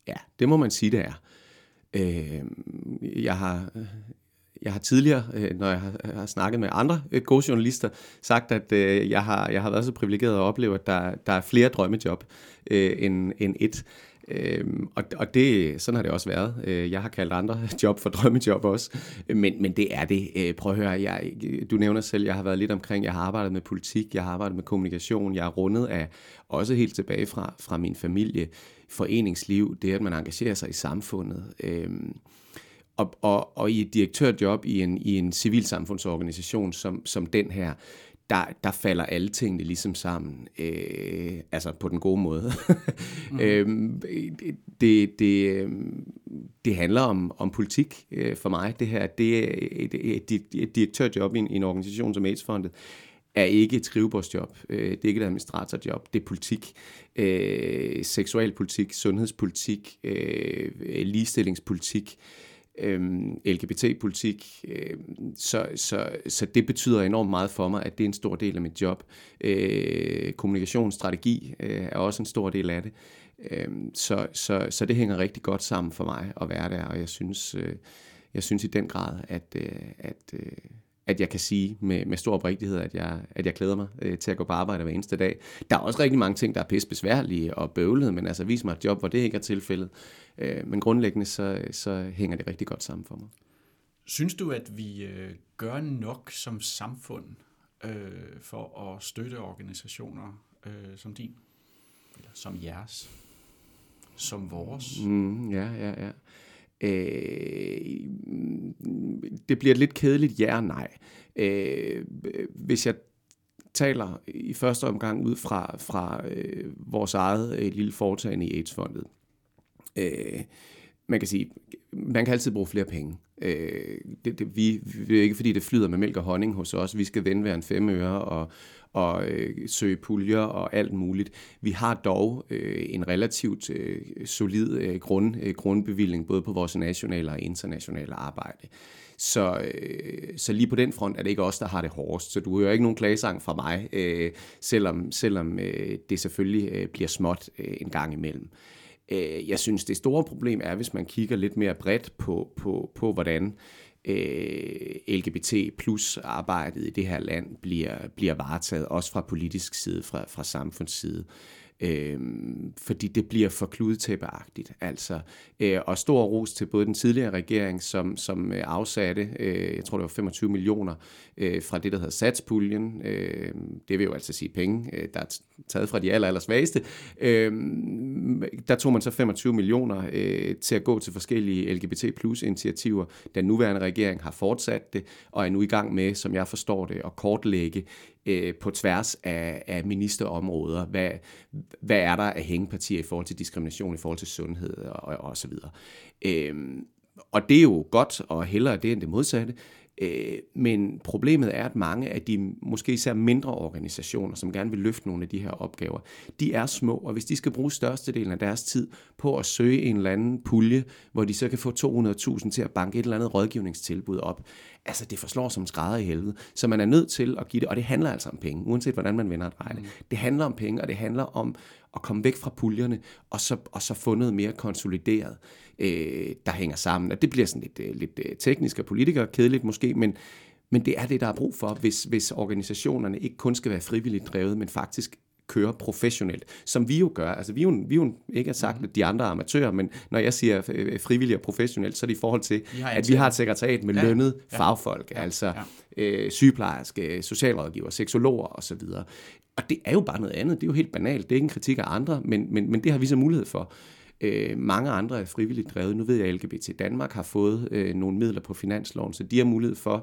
Ja, det må man sige, det er. Øh, jeg har jeg har tidligere, øh, når jeg har, har snakket med andre øh, gode journalister, sagt, at øh, jeg, har, jeg har været så privilegeret at opleve, at der, der er flere drømmejob end, end et. Øhm, og, og det, sådan har det også været. Øh, jeg har kaldt andre job for drømmejob også, men, men det er det. Øh, prøv at høre, jeg, du nævner selv, jeg har været lidt omkring, jeg har arbejdet med politik, jeg har arbejdet med kommunikation, jeg er rundet af, også helt tilbage fra, fra min familie, foreningsliv, det at man engagerer sig i samfundet. Øh, og, og, og i et direktørjob i en, i en civilsamfundsorganisation som, som den her, der, der falder alle tingene ligesom sammen, øh, altså på den gode måde. mm. øhm, det, det, det handler om, om politik øh, for mig. Det her det er et, et, et direktørjob i en, en organisation som AIDS-fondet er ikke et skrivebordsjob. Øh, det er ikke et administratorjob. Det er politik. Øh, seksualpolitik, sundhedspolitik, øh, ligestillingspolitik øhm, LGBT-politik. Øh, så, så, så det betyder enormt meget for mig, at det er en stor del af mit job. Øh, kommunikationsstrategi øh, er også en stor del af det. Øh, så, så, så det hænger rigtig godt sammen for mig at være der, og jeg synes, øh, jeg synes i den grad, at, øh, at øh, at jeg kan sige med, med stor oprigtighed, at jeg, at jeg glæder mig øh, til at gå på arbejde hver eneste dag. Der er også rigtig mange ting, der er pisse besværlige og bøvlede, men altså vis mig et job, hvor det ikke er tilfældet. Øh, men grundlæggende så, så hænger det rigtig godt sammen for mig. Synes du, at vi øh, gør nok som samfund øh, for at støtte organisationer øh, som din? Eller som jeres? Som vores? Mm, ja, ja, ja. Øh, det bliver et lidt kedeligt ja og nej. Øh, hvis jeg taler i første omgang ud fra, fra øh, vores eget øh, lille foretagende i AIDS-fondet. Øh, man kan sige, man kan altid bruge flere penge. Øh, det, det, vi, vi er ikke fordi, det flyder med mælk og honning hos os. Vi skal vende hver en fem øre og, og øh, søge puljer og alt muligt. Vi har dog øh, en relativt øh, solid øh, grund, øh, grundbevilling både på vores nationale og internationale arbejde. Så, øh, så lige på den front er det ikke os, der har det hårdest. Så du hører ikke nogen klagesang fra mig, øh, selvom, selvom øh, det selvfølgelig øh, bliver småt øh, en gang imellem. Øh, Øh, jeg synes, det store problem er, hvis man kigger lidt mere bredt på, på, på hvordan øh, LGBT plus arbejdet i det her land bliver, bliver varetaget, også fra politisk side, fra, fra samfundsside øh, fordi det bliver for kludetæppeagtigt. Altså, øh, og stor ros til både den tidligere regering, som, som øh, afsatte, øh, jeg tror det var 25 millioner øh, fra det, der hedder satspuljen. Øh, det vil jo altså sige penge, øh, der er taget fra de aller, aller svageste. Øh, der tog man så 25 millioner øh, til at gå til forskellige LGBT plus initiativer. Den nuværende regering har fortsat det, og er nu i gang med, som jeg forstår det, at kortlægge øh, på tværs af, af ministerområder, hvad, hvad er der af hængepartier i forhold til diskrimination, i forhold til sundhed og, og så videre. Øh, og det er jo godt, og hellere det end det modsatte. Øh, men problemet er, at mange af de måske især mindre organisationer, som gerne vil løfte nogle af de her opgaver, de er små, og hvis de skal bruge størstedelen af deres tid på at søge en eller anden pulje, hvor de så kan få 200.000 til at banke et eller andet rådgivningstilbud op, altså det forslår som skrædder i helvede. Så man er nødt til at give det, og det handler altså om penge, uanset hvordan man vender et regne. Mm. Det handler om penge, og det handler om at komme væk fra puljerne, og så, og så få noget mere konsolideret, øh, der hænger sammen. Og det bliver sådan lidt, øh, lidt øh, teknisk og politiker kedeligt måske, men, men det er det, der er brug for, hvis, hvis organisationerne ikke kun skal være frivilligt drevet, men faktisk køre professionelt, som vi jo gør. Altså vi er jo, vi er jo ikke sagt, at de andre er amatører, men når jeg siger øh, frivilligt og professionelt, så er det i forhold til, at vi har et sekretariat med ja. lønnet ja. fagfolk, ja. altså ja. Øh, sygeplejerske, socialrådgiver, seksologer osv. Og det er jo bare noget andet. Det er jo helt banalt. Det er ikke en kritik af andre, men, men, men det har vi så mulighed for. Øh, mange andre er frivilligt drevet. Nu ved jeg, at LGBT Danmark har fået øh, nogle midler på finansloven, så de har mulighed for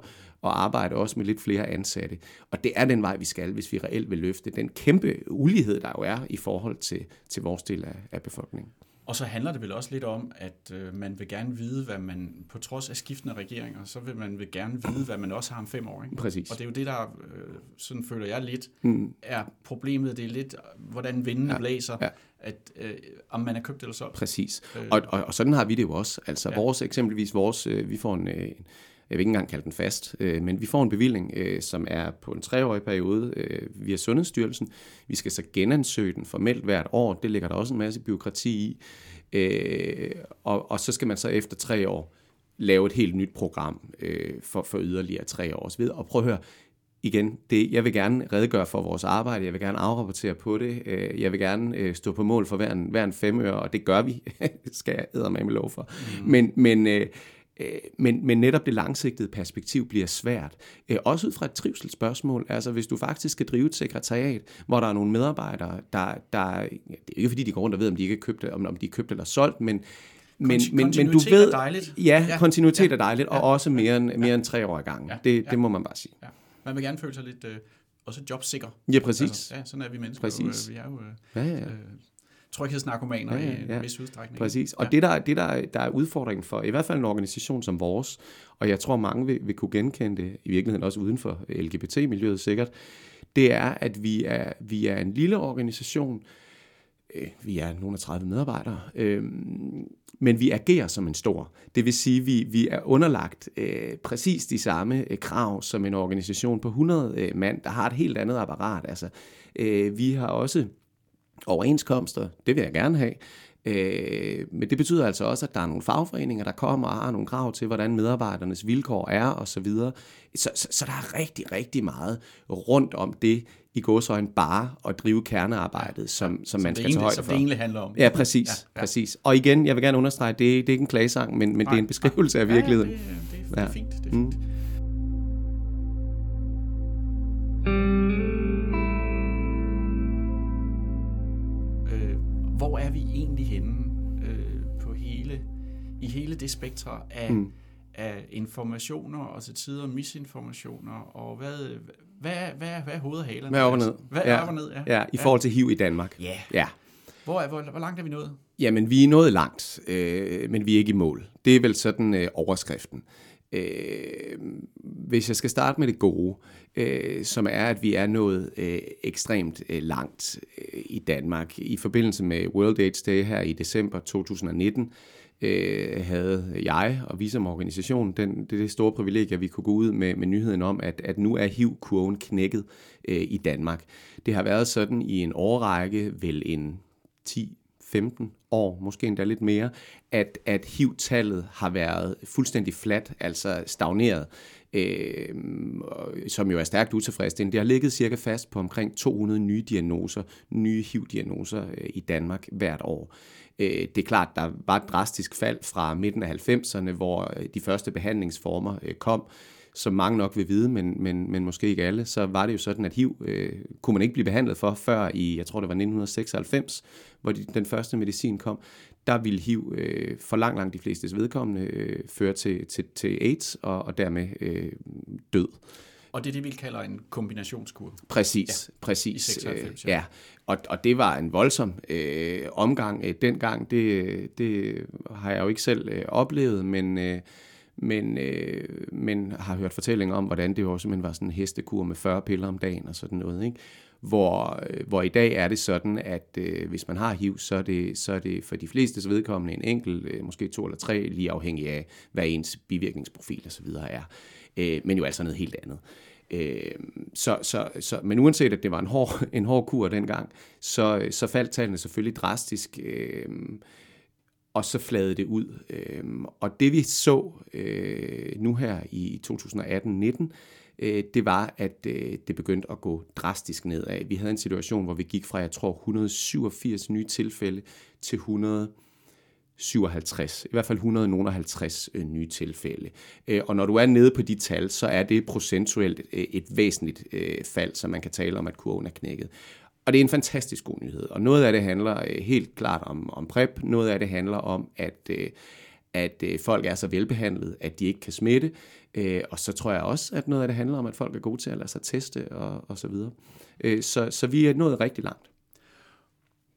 at arbejde også med lidt flere ansatte. Og det er den vej, vi skal, hvis vi reelt vil løfte den kæmpe ulighed, der jo er i forhold til, til vores del af, af befolkningen. Og så handler det vel også lidt om, at øh, man vil gerne vide, hvad man, på trods af skiftende regeringer, så vil man vil gerne vide, hvad man også har om fem år. Ikke? Præcis. Og det er jo det, der, øh, sådan føler jeg lidt, mm. er problemet. Det er lidt, hvordan vindene ja. blæser. Ja at øh, om man er købt eller solgt. Præcis. Øh. Og, og, og sådan har vi det jo også. Altså ja. vores, eksempelvis vores, øh, vi får en, øh, jeg vil ikke engang kalde den fast, øh, men vi får en bevilling, øh, som er på en treårig periode øh, via Sundhedsstyrelsen. Vi skal så genansøge den formelt hvert år. Det ligger der også en masse byråkrati i. Øh, og, og så skal man så efter tre år lave et helt nyt program øh, for, for yderligere tre år. Og prøv at høre, igen, det, jeg vil gerne redegøre for vores arbejde, jeg vil gerne afrapportere på det, øh, jeg vil gerne øh, stå på mål for hver en, hver en femøre, og det gør vi, skal jeg eddermame lov for. Mm. Men, men, øh, men, men netop det langsigtede perspektiv bliver svært. Også ud fra et trivselsspørgsmål. Altså hvis du faktisk skal drive et sekretariat, hvor der er nogle medarbejdere, der, der det er ikke fordi de går rundt og ved, om de ikke er købt, om, om de er købt eller solgt, men men, men, men du ved, er dejligt. Ja, ja, kontinuitet ja, er dejligt, og ja, også mere end, mere end tre år i gang. Ja, det, det må man bare sige. Ja. Man vil gerne føle sig lidt øh, også jobsikker. Ja, præcis. Altså, ja, sådan er vi mennesker. Præcis. Jo, øh, vi er jo øh, ja, ja. øh, tryghedsnarkomaner ja, ja, ja. i en vis udstrækning. Præcis. Og ja. det, der, det der, der er udfordringen for i hvert fald en organisation som vores, og jeg tror mange vil, vil kunne genkende det, i virkeligheden også uden for LGBT-miljøet sikkert, det er, at vi er, vi er en lille organisation, øh, vi er nogle af 30 medarbejdere, øh, men vi agerer som en stor. Det vil sige, at vi, vi er underlagt øh, præcis de samme øh, krav som en organisation på 100 øh, mand, der har et helt andet apparat. Altså, øh, vi har også overenskomster, det vil jeg gerne have, Øh, men det betyder altså også, at der er nogle fagforeninger, der kommer og har nogle krav til, hvordan medarbejdernes vilkår er osv. Så, så, så, så der er rigtig, rigtig meget rundt om det i godsøjne bare at drive kernearbejdet, som, som man skal egentlig, tage højde for. Som det egentlig handler om. Ja, præcis. Ja, ja. præcis. Og igen, jeg vil gerne understrege, det, det er ikke en klagesang, men, men nej, det er en beskrivelse nej. af virkeligheden. Ja, det, det er fint. Det er fint. Mm. hvor er vi egentlig henne øh, på hele, i hele det spektra af, mm. af informationer og til tider misinformationer, og hvad, hvad, hvad, hvad er hovedhalerne? Hvad er op og ned? Hvad er ja. op og ned, ja. ja. i forhold til HIV i Danmark. Ja. ja. Hvor, er, hvor, hvor langt er vi nået? Jamen, vi er nået langt, øh, men vi er ikke i mål. Det er vel sådan øh, overskriften. Øh, hvis jeg skal starte med det gode, øh, som er, at vi er nået øh, ekstremt øh, langt øh, i Danmark. I forbindelse med World AIDS Day her i december 2019, øh, havde jeg og vi som organisation den, det, det store privilegie, at vi kunne gå ud med, med nyheden om, at, at nu er HIV-kurven knækket øh, i Danmark. Det har været sådan i en årrække, vel en 10 15 år, måske endda lidt mere, at, at HIV-tallet har været fuldstændig flat, altså stagneret. øh, som jo er stærkt utilfredsstillende. Det har ligget cirka fast på omkring 200 nye diagnoser, nye HIV-diagnoser øh, i Danmark hvert år. Øh, det er klart, der var et drastisk fald fra midten af 90'erne, hvor øh, de første behandlingsformer øh, kom, som mange nok vil vide, men, men, men måske ikke alle, så var det jo sådan, at HIV øh, kunne man ikke blive behandlet for før i, jeg tror det var 1996, hvor de, den første medicin kom. Der ville HIV øh, for langt, langt de flestes vedkommende øh, føre til, til, til AIDS og, og dermed øh, død. Og det er det, vi kalder en kombinationskur. Præcis, ja, præcis. I 96, ja. ja. Og, og det var en voldsom øh, omgang øh, dengang. Det, det har jeg jo ikke selv øh, oplevet, men, øh, men, øh, men har hørt fortællinger om, hvordan det jo simpelthen var sådan en hestekur med 40 piller om dagen og sådan noget. Ikke? Hvor, øh, hvor i dag er det sådan, at øh, hvis man har HIV, så er, det, så er det for de fleste vedkommende en enkelt, øh, måske to eller tre, lige afhængig af, hvad ens bivirkningsprofil osv. er. Øh, men jo altså noget helt andet. Øh, så, så, så, men uanset at det var en hård, en hård kur dengang, så, så faldt tallene selvfølgelig drastisk. Øh, og så fladede det ud. Øh, og det vi så øh, nu her i 2018-19, øh, det var, at øh, det begyndte at gå drastisk nedad. Vi havde en situation, hvor vi gik fra, jeg tror, 187 nye tilfælde til 100 57, i hvert fald 150 øh, nye tilfælde. Øh, og når du er nede på de tal, så er det procentuelt øh, et væsentligt øh, fald, så man kan tale om, at kurven er knækket. Og det er en fantastisk god nyhed. Og noget af det handler øh, helt klart om, om PrEP. Noget af det handler om, at, øh, at øh, folk er så velbehandlet, at de ikke kan smitte. Øh, og så tror jeg også, at noget af det handler om, at folk er gode til at lade sig teste og, og så videre. Øh, så, så vi er nået rigtig langt.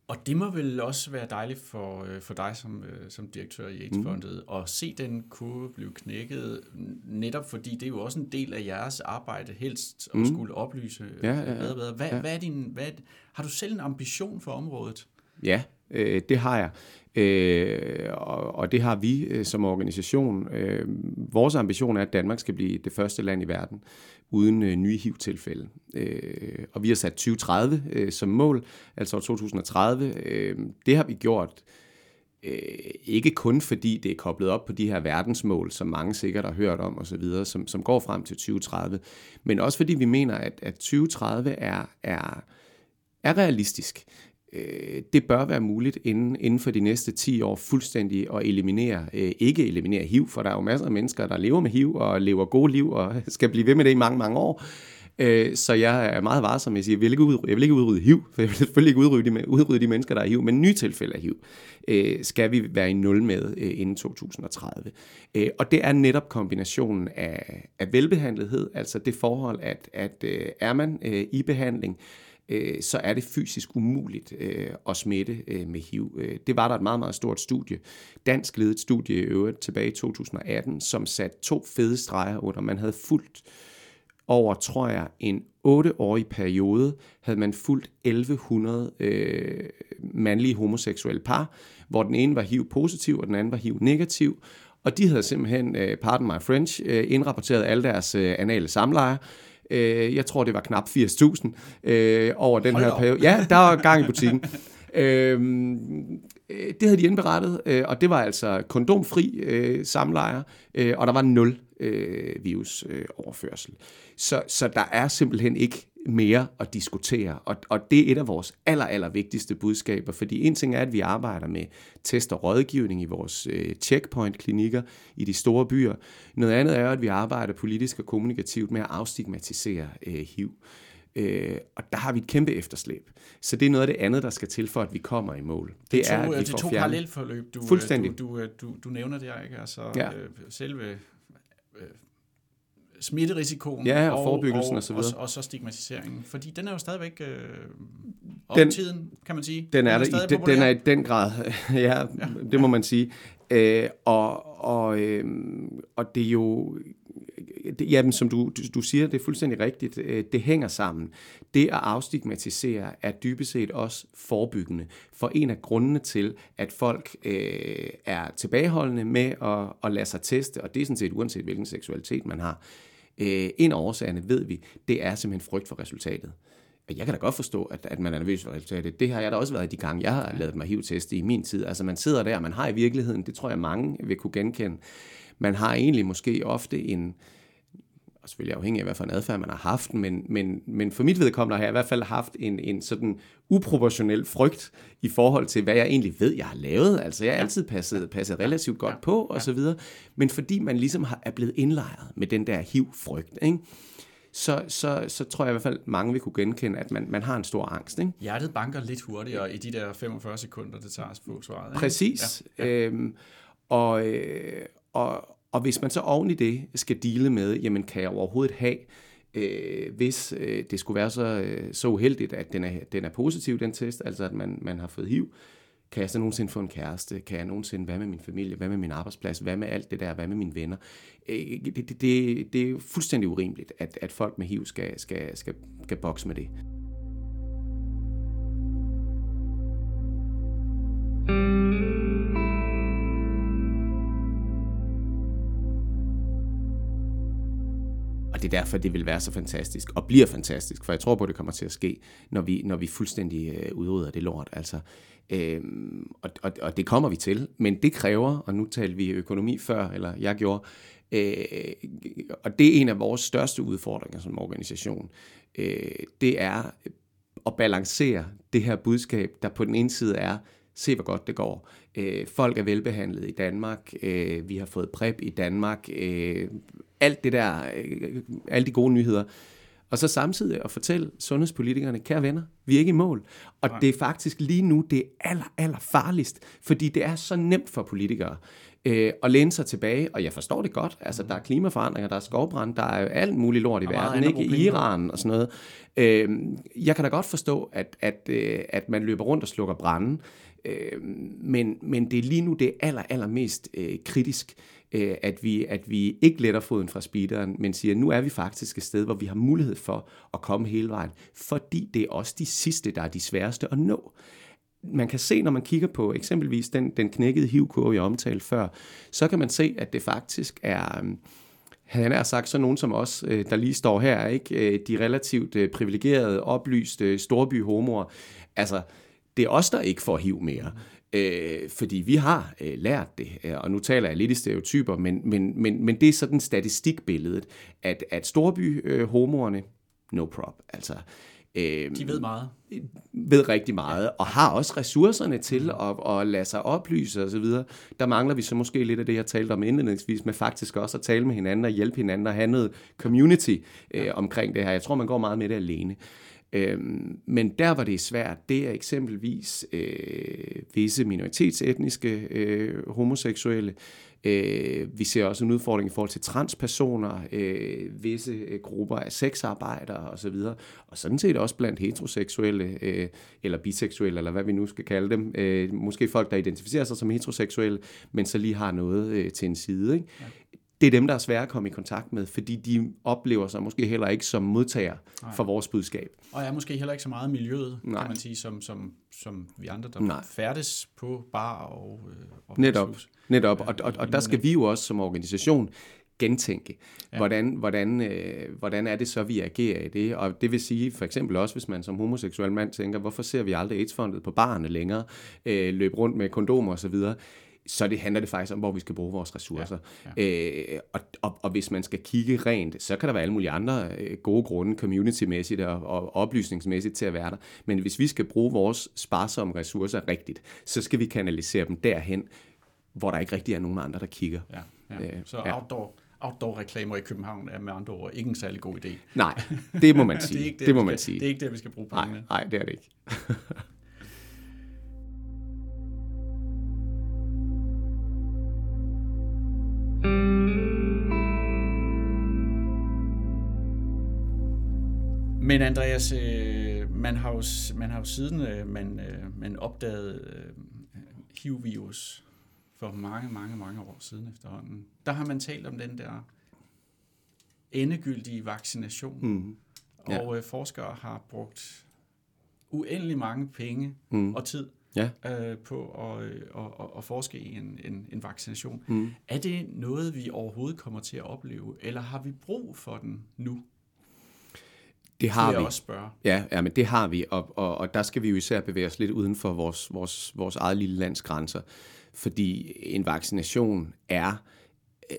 Og det må vel også være dejligt for, øh, for dig som, øh, som direktør i AIDS-fondet mm. at se den kurve blive knækket, netop fordi det er jo også en del af jeres arbejde helst at mm. skulle oplyse ja, ja, ja. bedre. Hvad, ja. hvad er din, hvad, har du selv en ambition for området? Ja, øh, det har jeg. Øh, og, og det har vi øh, som organisation. Øh, vores ambition er, at Danmark skal blive det første land i verden uden øh, nye HIV-tilfælde. Øh, og vi har sat 2030 øh, som mål, altså 2030. Øh, det har vi gjort øh, ikke kun fordi det er koblet op på de her verdensmål, som mange sikkert har hørt om osv., som, som går frem til 2030, men også fordi vi mener, at, at 2030 er, er, er realistisk øh, det bør være muligt inden, inden for de næste 10 år fuldstændig at eliminere, øh, ikke eliminere HIV, for der er jo masser af mennesker, der lever med HIV og lever gode liv og skal blive ved med det i mange, mange år. Øh, så jeg er meget varsom. Jeg siger, jeg vil ikke udrydde, jeg vil ikke udrydde HIV, for jeg vil selvfølgelig ikke udrydde de, udrydde de mennesker, der er HIV, men nye tilfælde af HIV øh, skal vi være i nul med øh, inden 2030. Øh, og det er netop kombinationen af, af velbehandlethed, altså det forhold, at, at øh, er man øh, i behandling, øh, Øh, så er det fysisk umuligt øh, at smitte øh, med HIV. Øh, det var der et meget, meget stort studie, dansk ledet studie i øvrigt tilbage i 2018, som satte to fede streger under. Man havde fulgt over, tror jeg, en 8-årig periode, havde man fulgt 1100 øh, mandlige homoseksuelle par, hvor den ene var HIV-positiv, og den anden var HIV-negativ, og de havde simpelthen, øh, pardon my French, øh, indrapporteret alle deres øh, anale samlejer, Øh, jeg tror, det var knap 80.000 øh, over den Hold her periode. Ja, der var gang i butikken. Øh, det havde de indberettet, øh, og det var altså kondomfri øh, samlejer, øh, og der var nul øh, virusoverførsel. Øh, så, så der er simpelthen ikke mere at diskutere. Og, og det er et af vores aller, aller vigtigste budskaber, fordi en ting er, at vi arbejder med test og rådgivning i vores øh, checkpoint-klinikker i de store byer. Noget andet er, at vi arbejder politisk og kommunikativt med at afstigmatisere øh, HIV. Øh, og der har vi et kæmpe efterslæb. Så det er noget af det andet, der skal til for, at vi kommer i mål. Det, det er, to, at vi det to parallelforløb, du, Fuldstændig. Du, du, du, du nævner der, ikke? Altså, ja. øh, selve øh, smitterisikoen ja, og, forebyggelsen og, og, så videre. Og, og så stigmatiseringen. Fordi den er jo stadigvæk øh, op den, tiden, kan man sige. Den er, den er, den, den er i den grad, ja, ja, det må man sige. Øh, og, og, øh, og det er jo det, jamen, som du, du, du siger, det er fuldstændig rigtigt. Øh, det hænger sammen. Det at afstigmatisere er dybest set også forebyggende. For en af grundene til, at folk øh, er tilbageholdende med at, at lade sig teste, og det er sådan set uanset hvilken seksualitet man har, øh, en af årsagerne, ved vi, det er simpelthen frygt for resultatet. Jeg kan da godt forstå, at, at man er nervøs for resultatet. Det har jeg da også været de gange, jeg har lavet mig HIV-teste i min tid. Altså man sidder der, man har i virkeligheden, det tror jeg mange vil kunne genkende, man har egentlig måske ofte en, og selvfølgelig afhængig af, hvad for en adfærd man har haft, men, men, men for mit vedkommende har jeg i hvert fald haft en, en sådan uproportionel frygt i forhold til, hvad jeg egentlig ved, jeg har lavet. Altså, jeg har altid passet, passet relativt godt på, og så videre. Men fordi man ligesom har, er blevet indlejret med den der hiv-frygt, ikke? Så, så, så tror jeg i hvert fald, mange vil kunne genkende, at man, man har en stor angst. Ikke? Hjertet banker lidt hurtigere i de der 45 sekunder, det tager at få svaret. Ikke? Præcis. Ja, ja. Øhm, og, øh, og, og hvis man så oven i det skal dele med, jamen kan jeg overhovedet have, øh, hvis øh, det skulle være så, øh, så uheldigt, at den er, den er positiv, den test, altså at man, man har fået HIV, kan jeg så nogensinde få en kæreste? Kan jeg nogensinde, hvad med min familie? Hvad med min arbejdsplads? Hvad med alt det der? Hvad med mine venner? Øh, det, det, det, det er fuldstændig urimeligt, at, at folk med HIV skal, skal, skal, skal bokse med det. Det er derfor, det vil være så fantastisk, og bliver fantastisk, for jeg tror på, at det kommer til at ske, når vi, når vi fuldstændig øh, udrydder det lort. Altså, øhm, og, og, og det kommer vi til, men det kræver, og nu talte vi økonomi før, eller jeg gjorde, øh, og det er en af vores største udfordringer som organisation, øh, det er at balancere det her budskab, der på den ene side er, se hvor godt det går. Øh, folk er velbehandlet i Danmark, øh, vi har fået PrEP i Danmark, øh, alt det der, øh, alle de gode nyheder. Og så samtidig at fortælle sundhedspolitikerne, kære venner, vi er ikke i mål. Og Nej. det er faktisk lige nu det er aller, aller farligst, fordi det er så nemt for politikere øh, at læne sig tilbage, og jeg forstår det godt, altså der er klimaforandringer, der er skovbrand, der er alt muligt lort i verden, ikke? I Iran og sådan noget. Øh, jeg kan da godt forstå, at, at, øh, at man løber rundt og slukker branden, øh, men, men det er lige nu det aller, aller mest øh, kritisk, øh, at, vi, at vi ikke letter foden fra speederen, men siger, nu er vi faktisk et sted, hvor vi har mulighed for at komme hele vejen, fordi det er også de sidste, der er de sværeste at nå. Man kan se, når man kigger på eksempelvis den, den knækkede hivkurve, jeg omtalte før, så kan man se, at det faktisk er, øhm, han har sagt, så nogen som os, øh, der lige står her, ikke? Øh, de relativt øh, privilegerede, oplyste storbyhomoer, altså, det er os, der ikke får hiv mere. Øh, fordi vi har øh, lært det, og nu taler jeg lidt i stereotyper, men, men, men, men det er sådan statistikbilledet, at, at storbyhomoerne, øh, no prop, altså Øh, de ved meget. Ved rigtig meget, og har også ressourcerne til at, at lade sig oplyse osv. Der mangler vi så måske lidt af det, jeg talte om indledningsvis, med faktisk også at tale med hinanden og hjælpe hinanden og have noget community øh, omkring det her. Jeg tror, man går meget med det alene. Øhm, men der, hvor det er svært, det er eksempelvis øh, visse minoritetsetniske øh, homoseksuelle, Øh, vi ser også en udfordring i forhold til transpersoner, øh, visse øh, grupper af sexarbejdere osv., og sådan set også blandt heteroseksuelle øh, eller biseksuelle, eller hvad vi nu skal kalde dem. Øh, måske folk, der identificerer sig som heteroseksuelle, men så lige har noget øh, til en side. Ikke? Det er dem, der er svære at komme i kontakt med, fordi de oplever sig måske heller ikke som modtager Nej. for vores budskab. Og er måske heller ikke så meget miljøet, Nej. kan man sige, som, som, som vi andre, der Nej. færdes på bar og, øh, og Netop, netop. og, og, og der skal vi jo også som organisation gentænke, ja. hvordan, hvordan, øh, hvordan er det så, vi agerer i det. Og det vil sige for eksempel også, hvis man som homoseksuel mand tænker, hvorfor ser vi aldrig AIDS-fondet på barne længere, øh, løbe rundt med kondomer osv., så det handler det faktisk om, hvor vi skal bruge vores ressourcer. Ja, ja. Øh, og, og, og hvis man skal kigge rent, så kan der være alle mulige andre øh, gode grunde, community-mæssigt og, og oplysningsmæssigt til at være der. Men hvis vi skal bruge vores sparsomme ressourcer rigtigt, så skal vi kanalisere dem derhen, hvor der ikke rigtig er nogen andre, der kigger. Ja, ja. Øh, så outdoor outdoor-reklamer i København er med andre ord ikke en særlig god idé. Nej, det må man sige. det, er ikke det, det må man skal, sige. Det er ikke det, vi skal bruge pengene. Nej, nej, det er det ikke. Men Andreas, øh, man, har jo, man har jo siden øh, man, øh, man opdagede øh, HIV-virus for mange, mange, mange år siden efterhånden, der har man talt om den der endegyldige vaccination. Mm. Ja. Og øh, forskere har brugt uendelig mange penge mm. og tid ja. øh, på at, øh, at, at, forske i en, en, en vaccination. Mm. Er det noget, vi overhovedet kommer til at opleve, eller har vi brug for den nu? Det har vi. også spørge. Ja, ja, men det har vi, og, og, og der skal vi jo især bevæge os lidt uden for vores, vores, vores eget lille lands grænser, fordi en vaccination er øh,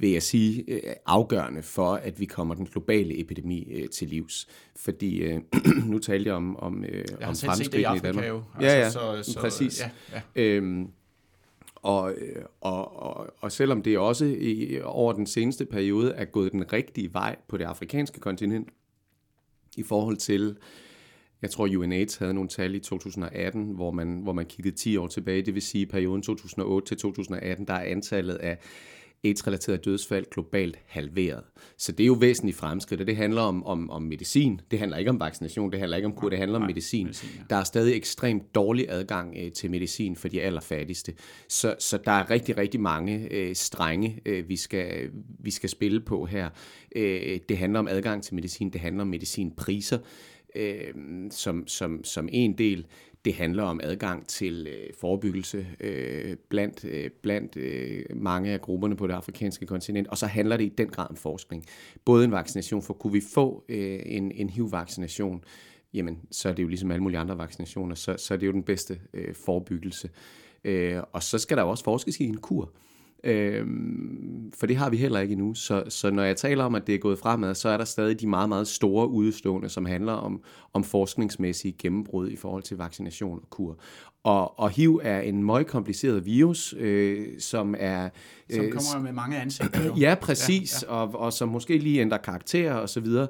vil jeg sige, øh, afgørende for, at vi kommer den globale epidemi øh, til livs. Fordi øh, nu talte jeg om, om, øh, Jeg om det i fremskridtene Afrika Danmark. jo. Ja, ja, så, så, præcis. Ja, ja. Øhm, og, og, og, og selvom det også i, over den seneste periode er gået den rigtige vej på det afrikanske kontinent, i forhold til, jeg tror UNAIDS havde nogle tal i 2018, hvor man, hvor man kiggede 10 år tilbage, det vil sige i perioden 2008 til 2018, der er antallet af AIDS-relaterede dødsfald globalt halveret. Så det er jo væsentligt fremskridt, og det handler om, om, om medicin. Det handler ikke om vaccination, det handler ikke om kur, det handler om medicin. medicin, ja. Der er stadig ekstremt dårlig adgang øh, til medicin for de allerfattigste. Så, så der er rigtig, rigtig mange øh, strenge, øh, vi, skal, vi skal spille på her. Øh, det handler om adgang til medicin, det handler om medicinpriser øh, som, som, som en del. Det handler om adgang til øh, forebyggelse øh, blandt, øh, blandt øh, mange af grupperne på det afrikanske kontinent, og så handler det i den grad om forskning. Både en vaccination, for kunne vi få øh, en, en HIV-vaccination, jamen så er det jo ligesom alle mulige andre vaccinationer, så, så er det jo den bedste øh, forebyggelse. Øh, og så skal der jo også forskes i en kur. Øhm, for det har vi heller ikke endnu. Så, så når jeg taler om, at det er gået fremad, så er der stadig de meget, meget store udstående, som handler om, om forskningsmæssige gennembrud i forhold til vaccination og kur. Og, og HIV er en meget kompliceret virus, øh, som er... Som øh, kommer med mange ansigter jo. Ja, præcis, ja, ja. Og, og som måske lige ændrer karakter og så videre.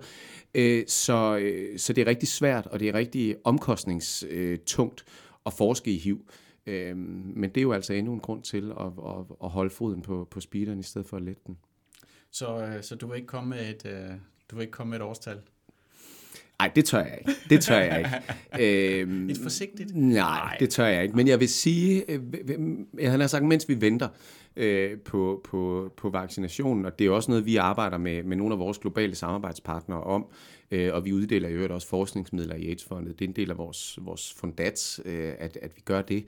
Øh, så, øh, så det er rigtig svært, og det er rigtig omkostningstungt at forske i HIV. Øh, men det er jo altså endnu en grund til at, at, at holde foden på, på speederen i stedet for at lette den. Så, øh, så du vil ikke komme med et, øh, du vil ikke komme med et årstal? Nej, det tør jeg ikke. Det tør jeg ikke. øhm, Et forsigtigt? Nej, det tør jeg ikke. Men jeg vil sige, øh, jeg har sagt, mens vi venter øh, på, på, på vaccinationen, og det er også noget, vi arbejder med, med nogle af vores globale samarbejdspartnere om, øh, og vi uddeler i øvrigt også forskningsmidler i AIDS-fondet. Det er en del af vores, vores fundats, øh, at, at vi gør det.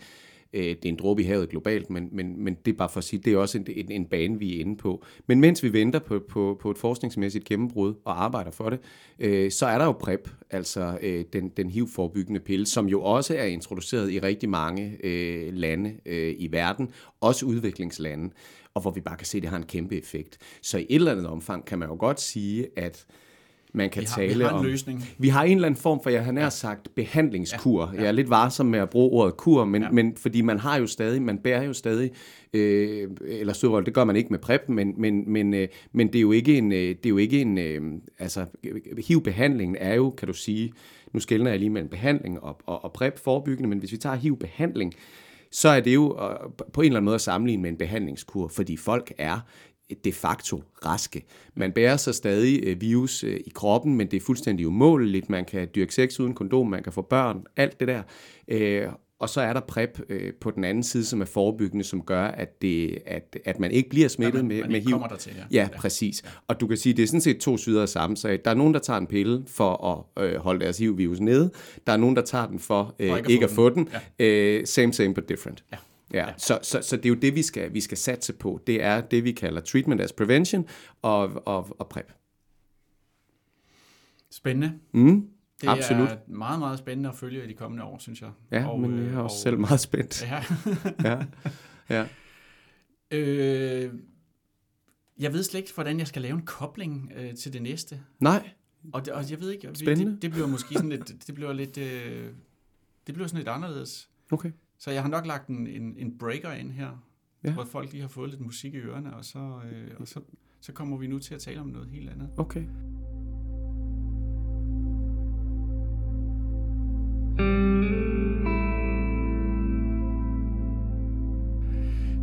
Øh, det er en dråbe i havet globalt, men, men, men det er bare for at sige, det er også en, en, en bane, vi er inde på. Men mens vi venter på, på, på et forskningsmæssigt gennembrud og arbejder for det, øh, så er der jo PrEP, altså øh, den, den HIV-forebyggende pille, som jo også er introduceret i rigtig mange øh, lande øh, i verden, også udviklingslande, og hvor vi bare kan se, at det har en kæmpe effekt. Så i et eller andet omfang kan man jo godt sige, at man kan Vi har, tale vi har en om... løsning. Vi har en eller anden form for, jeg har nær sagt, behandlingskur. Ja, ja. Jeg er lidt varsom med at bruge ordet kur, men, ja. men fordi man har jo stadig, man bærer jo stadig, øh, eller stødvold, det gør man ikke med PrEP, men, men, men, øh, men det er jo ikke en, øh, det er jo ikke en øh, altså HIV-behandlingen er jo, kan du sige, nu skældner jeg lige mellem behandling og, og, og PrEP forebyggende, men hvis vi tager HIV-behandling, så er det jo øh, på en eller anden måde at sammenligne med en behandlingskur, fordi folk er de facto raske. Man bærer så stadig øh, virus øh, i kroppen, men det er fuldstændig umåleligt. Man kan dyrke sex uden kondom, man kan få børn, alt det der. Øh, og så er der PrEP øh, på den anden side, som er forebyggende, som gør, at, det, at, at man ikke bliver smittet man- med, man med HIV. kommer dertil, ja. Ja, præcis. Og du kan sige, det er sådan set to sider af samme sag. Der er nogen, der tager en pille for at øh, holde deres HIV-virus nede. Der er nogen, der tager den for øh, For ikke, ikke at få den. Ja. Øh, same, same, but different. Ja. Ja, så, så, så det er jo det, vi skal, vi skal satse på. Det er det, vi kalder treatment as prevention og, og, og PrEP. Spændende. Mm, Det absolut. er meget, meget spændende at følge i de kommende år, synes jeg. Ja, og, men jeg er også og- selv meget spændt. Ja. Ja, ja. øh, jeg ved slet ikke, hvordan jeg skal lave en kobling øh, til det næste. Nej, Og, det, og jeg ved ikke, Spændende. Det, det bliver måske sådan lidt, det bliver lidt, øh, det bliver sådan lidt anderledes. okay. Så jeg har nok lagt en, en, en breaker ind her, Ja. hvor folk lige har fået lidt musik i ørerne, og så, øh, og så, så kommer vi nu til at tale om noget helt andet. Okay.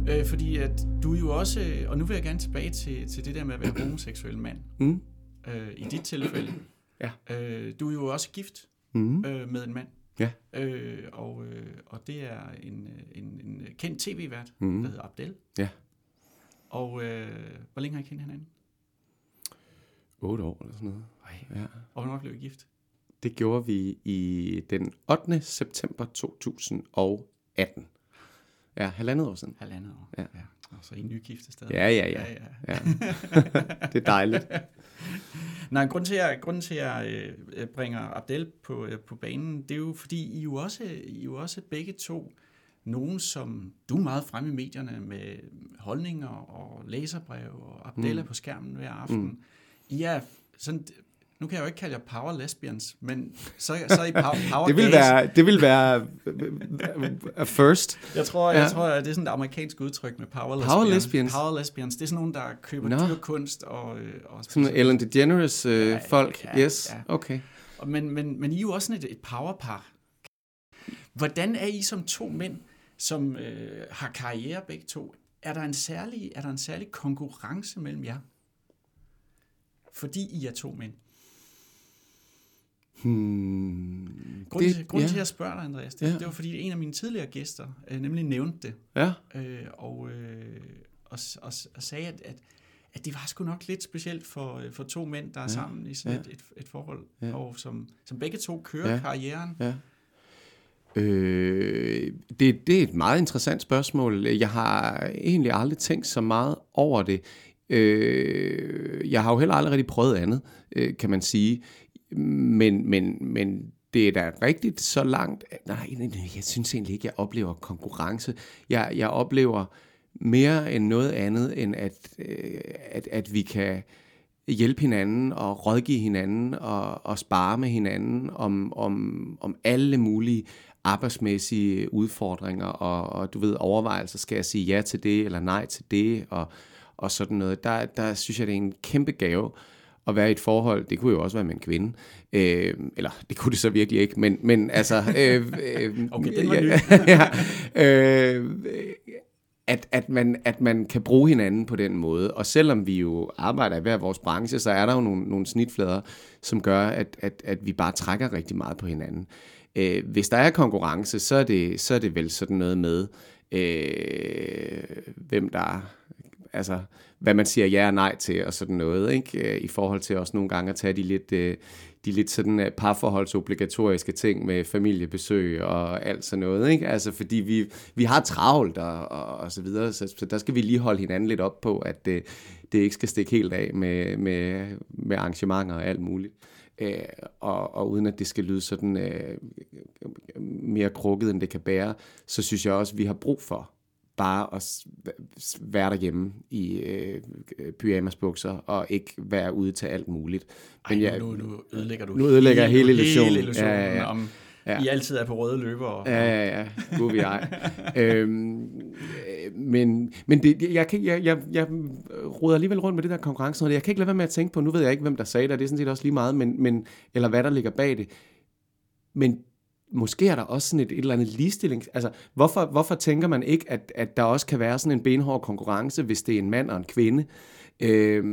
Øh, fordi at du jo også, og nu vil jeg gerne tilbage til, til det der med at være homoseksuel mand. Mm. Øh, I dit tilfælde. Ja. Øh, du er jo også gift Mm. øh, med en mand. Ja. Øh, og, øh, og det er en, øh, en, en kendt tv-vært, Mhm. mm. der hedder Abdel. Ja. Og øh, hvor længe har I kendt hinanden? 8 år eller sådan noget. Ej. Ja. Og hvornår blev I gift? Det gjorde vi i den 8. september 2018. Ja, halvandet år siden. Halvandet år. Ja. ja. Og så I nygifte stadig. Ja, ja, ja. ja, ja. ja. det er dejligt. Nej, grunden til, at jeg, grunden til, at jeg øh, bringer Abdel på, øh, på banen, det er jo, fordi I jo også, I jo også begge to nogen, som du er meget fremme i medierne med holdninger og læserbrev og Abdella mm. på skærmen hver aften. Mm. I er sådan nu kan jeg jo ikke kalde jer power lesbians, men så, så er I power, power det vil gays. være det vil være a first. Jeg tror, ja. jeg tror, at det er sådan et amerikansk udtryk med power, Power lesbians. lesbians. Power lesbians. Det er sådan nogen, der køber Nå. dyr kunst og... øh, og Sådan Ellen DeGeneres øh, Ja, folk. ja, yes. ja. Okay. Men, men, men I er jo også sådan et, et powerpar. Hvordan er I som to mænd, som øh, har karriere begge to? Er der, en særlig, er der en særlig konkurrence mellem jer? Fordi I er to mænd. Hmm. Grunden, Det- til, grunden ja. til, at jeg spørger dig, Andreas, det, Ja. det var fordi en af mine tidligere gæster øh, nemlig nævnte det. Ja. øh, og, øh, og, og, og sagde, at, at, at det var sgu nok lidt specielt for, øh, for to mænd, der er Ja, sammen i sådan ja. et, et, et forhold, Ja. og som, som begge to kører Ja. karrieren. Ja. Øh, det, det er et meget interessant spørgsmål. Jeg har egentlig aldrig tænkt så meget over det. Øh, jeg har jo heller aldrig rigtig prøvet andet, øh, kan man sige. Men, men, men det er da rigtigt så langt. Nej, nej, nej, jeg synes egentlig ikke, jeg oplever konkurrence. Jeg, jeg oplever mere end noget andet, end at, øh, at, at vi kan hjælpe hinanden og rådgive hinanden og, og spare med hinanden om, om, om alle mulige arbejdsmæssige udfordringer og, og du ved overvejelser, skal jeg sige ja til det eller nej til det og, og sådan noget. Der, der synes jeg, det er en kæmpe gave at være i et forhold. Det kunne jo også være med en kvinde. Øh, eller det kunne det så virkelig ikke, men, men altså... Øh, øh, Okay, den var ja, ja, øh, at, at, man, at man kan bruge hinanden på den måde. Og selvom vi jo arbejder i hver vores branche, så er der jo nogle, nogle snitflader, som gør, at, at, at vi bare trækker rigtig meget på hinanden. Øh, hvis der er konkurrence, så er det, så er det vel sådan noget med, øh, hvem der altså, hvad man siger ja og nej til og sådan noget, ikke? Øh, I forhold til også nogle gange at tage de lidt, øh, de lidt sådan øh, parforholdsobligatoriske ting med familiebesøg og alt sådan noget, ikke? Altså, fordi vi, vi har travlt og, og, og så videre, så, så der skal vi lige holde hinanden lidt op på, at det, det ikke skal stikke helt af med, med, med arrangementer og alt muligt. Øh, og, og uden at det skal lyde sådan øh, mere krukket, end det kan bære, så synes jeg også, at vi har brug for bare at være derhjemme i øh, pyjamasbukser og ikke være ude til alt muligt. Men jeg- nu, nu ødelægger du Nu ødelægger jeg hele illusionen. hele illusionen Ja, ja, ja. om, Ja. I altid er på røde løber. Og, Ja, ja, ja. Gud vi ej. øhm, øh, men men det, jeg, kan, jeg, jeg, jeg roder alligevel rundt med det der konkurrence. noget. Jeg kan ikke lade være med at tænke på, nu ved jeg ikke, hvem der sagde det, og det er sådan set også lige meget, men, men, eller hvad der ligger bag det. Men måske er der også sådan et, et eller andet ligestilling. Altså, hvorfor, hvorfor tænker man ikke, at, at der også kan være sådan en benhård konkurrence, hvis det er en mand og en kvinde? Øh,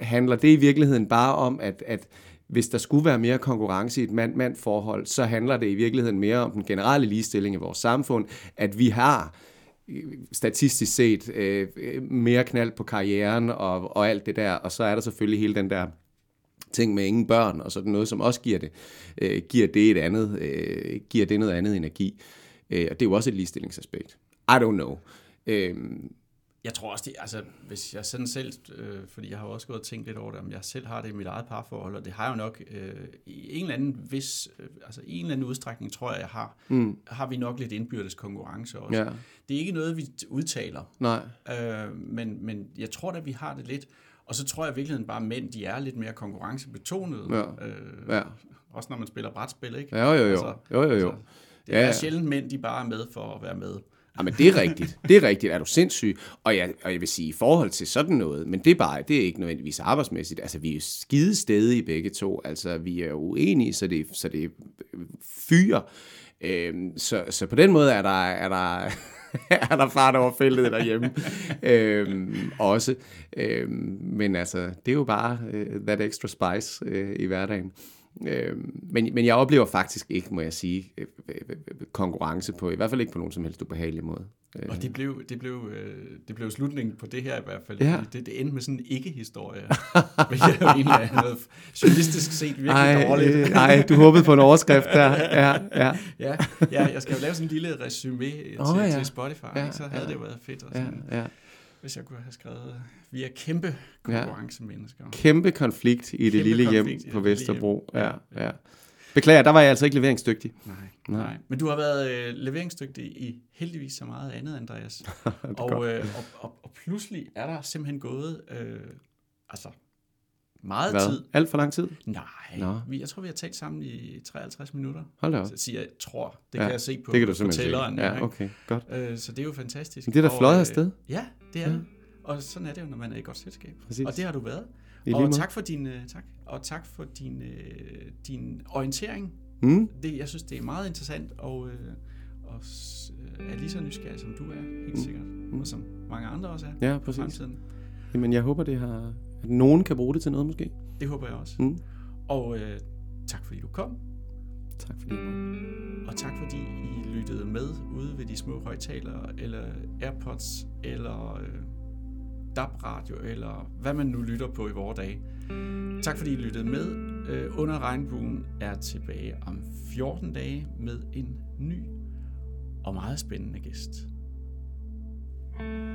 handler det i virkeligheden bare om, at, at hvis der skulle være mere konkurrence i et mand-mand forhold, så handler det i virkeligheden mere om den generelle ligestilling i vores samfund, at vi har øh, statistisk set øh, øh, mere knald på karrieren og, og alt det der, og så er der selvfølgelig hele den der ting med ingen børn og sådan noget, som også giver det, øh, giver det et andet, øh, giver det noget andet energi. Øh, og det er jo også et ligestillingsaspekt. I don't know. Øh, Jeg tror også, det, altså, hvis jeg sådan selv, øh, fordi jeg har også gået og tænkt lidt over det, om jeg selv har det i mit eget parforhold, og det har jeg jo nok øh, i en eller anden vis, øh, altså i en eller anden udstrækning, tror jeg, jeg har, mm, har vi nok lidt indbyrdes konkurrence også. ja, Det er ikke noget, vi udtaler, nej, øh, men, men jeg tror da, vi har det lidt. Og så tror jeg i virkeligheden bare, at mænd, de er lidt mere konkurrencebetonede. Ja. Øh, ja. Også når man spiller brætspil, ikke? Jo, jo, jo. Altså, jo, jo, jo. Altså, det Ja, er ja. sjældent mænd, de bare er med for at være med. Ja, men det er rigtigt. Det er rigtigt. Er du sindssyg? Og jeg, og jeg vil sige, i forhold til sådan noget, men det er bare, det er ikke nødvendigvis arbejdsmæssigt. Altså, vi er jo skide stedige begge to. Altså, vi er uenige, så det, så det fyrer. Øhm, så, så på den måde er der, er der, er der fart over feltet derhjemme. øhm, også. Øhm, men altså, det er jo bare uh, that extra spice uh, i hverdagen. Øhm, men, men jeg oplever faktisk ikke, må jeg sige, øh, konkurrence på, i hvert fald ikke på nogen som helst ubehagelig måde. Øh, Og det blev, det, blev, øh, det blev slutningen på det her i hvert fald. Ja. Det, det endte med sådan en ikke-historie. hvilket jo egentlig er noget journalistisk set virkelig ej, dårligt. øh, ej, du håbede på en overskrift der. Ja, ja, ja, ja, jeg skal jo lave sådan en lille resume til, Åh, ja. til Spotify, Ja, ikke? så havde ja. det været fedt, og ja, sådan, ja. hvis jeg kunne have skrevet, vi er kæmpe konkurrencemennesker. Kæmpe konflikt i det Kæmpe lille hjem på det Vesterbro. hjem. Ja, Ja, ja. Beklager, der var jeg altså ikke leveringsdygtig. Nej. Nej. Men du har været øh, leveringsdygtig i heldigvis så meget andet, Andreas. og, øh, og, og, og pludselig er der simpelthen gået øh, altså meget Hvad? tid. Alt for lang tid? Nej, Nå. vi, jeg tror, vi har talt sammen i 53 minutter. Hold da op. Så siger, jeg tror, det Ja, kan jeg se på, det kan du på simpelthen se. tælleren. Ja, okay, godt. Øh, så det er jo fantastisk. Men det er da fløjet øh, afsted. Ja, det er Ja. det. Og sådan er det jo, når man er i godt selskab. Præcis. Og det har du været. I og tak for din, øh, tak, og tak for din, øh, din orientering. Mm, Det, jeg synes, det er meget interessant, og, øh, og øh, er lige så nysgerrig, som du er, helt Mm. sikkert. Og som mange andre også er ja, i præcis. fremtiden. Jamen, jeg håber, det har, at nogen kan bruge det til noget, måske. Det håber jeg også. Mm. Og øh, tak fordi du kom, Tak fordi måtte. og tak fordi I lyttede med ude ved de små højtalere, eller Airpods, eller øh, DAB-radio, eller hvad man nu lytter på i vores dage. Tak fordi I lyttede med. Øh, Under regnbuen er tilbage om 14 dage med en ny og meget spændende gæst. thank you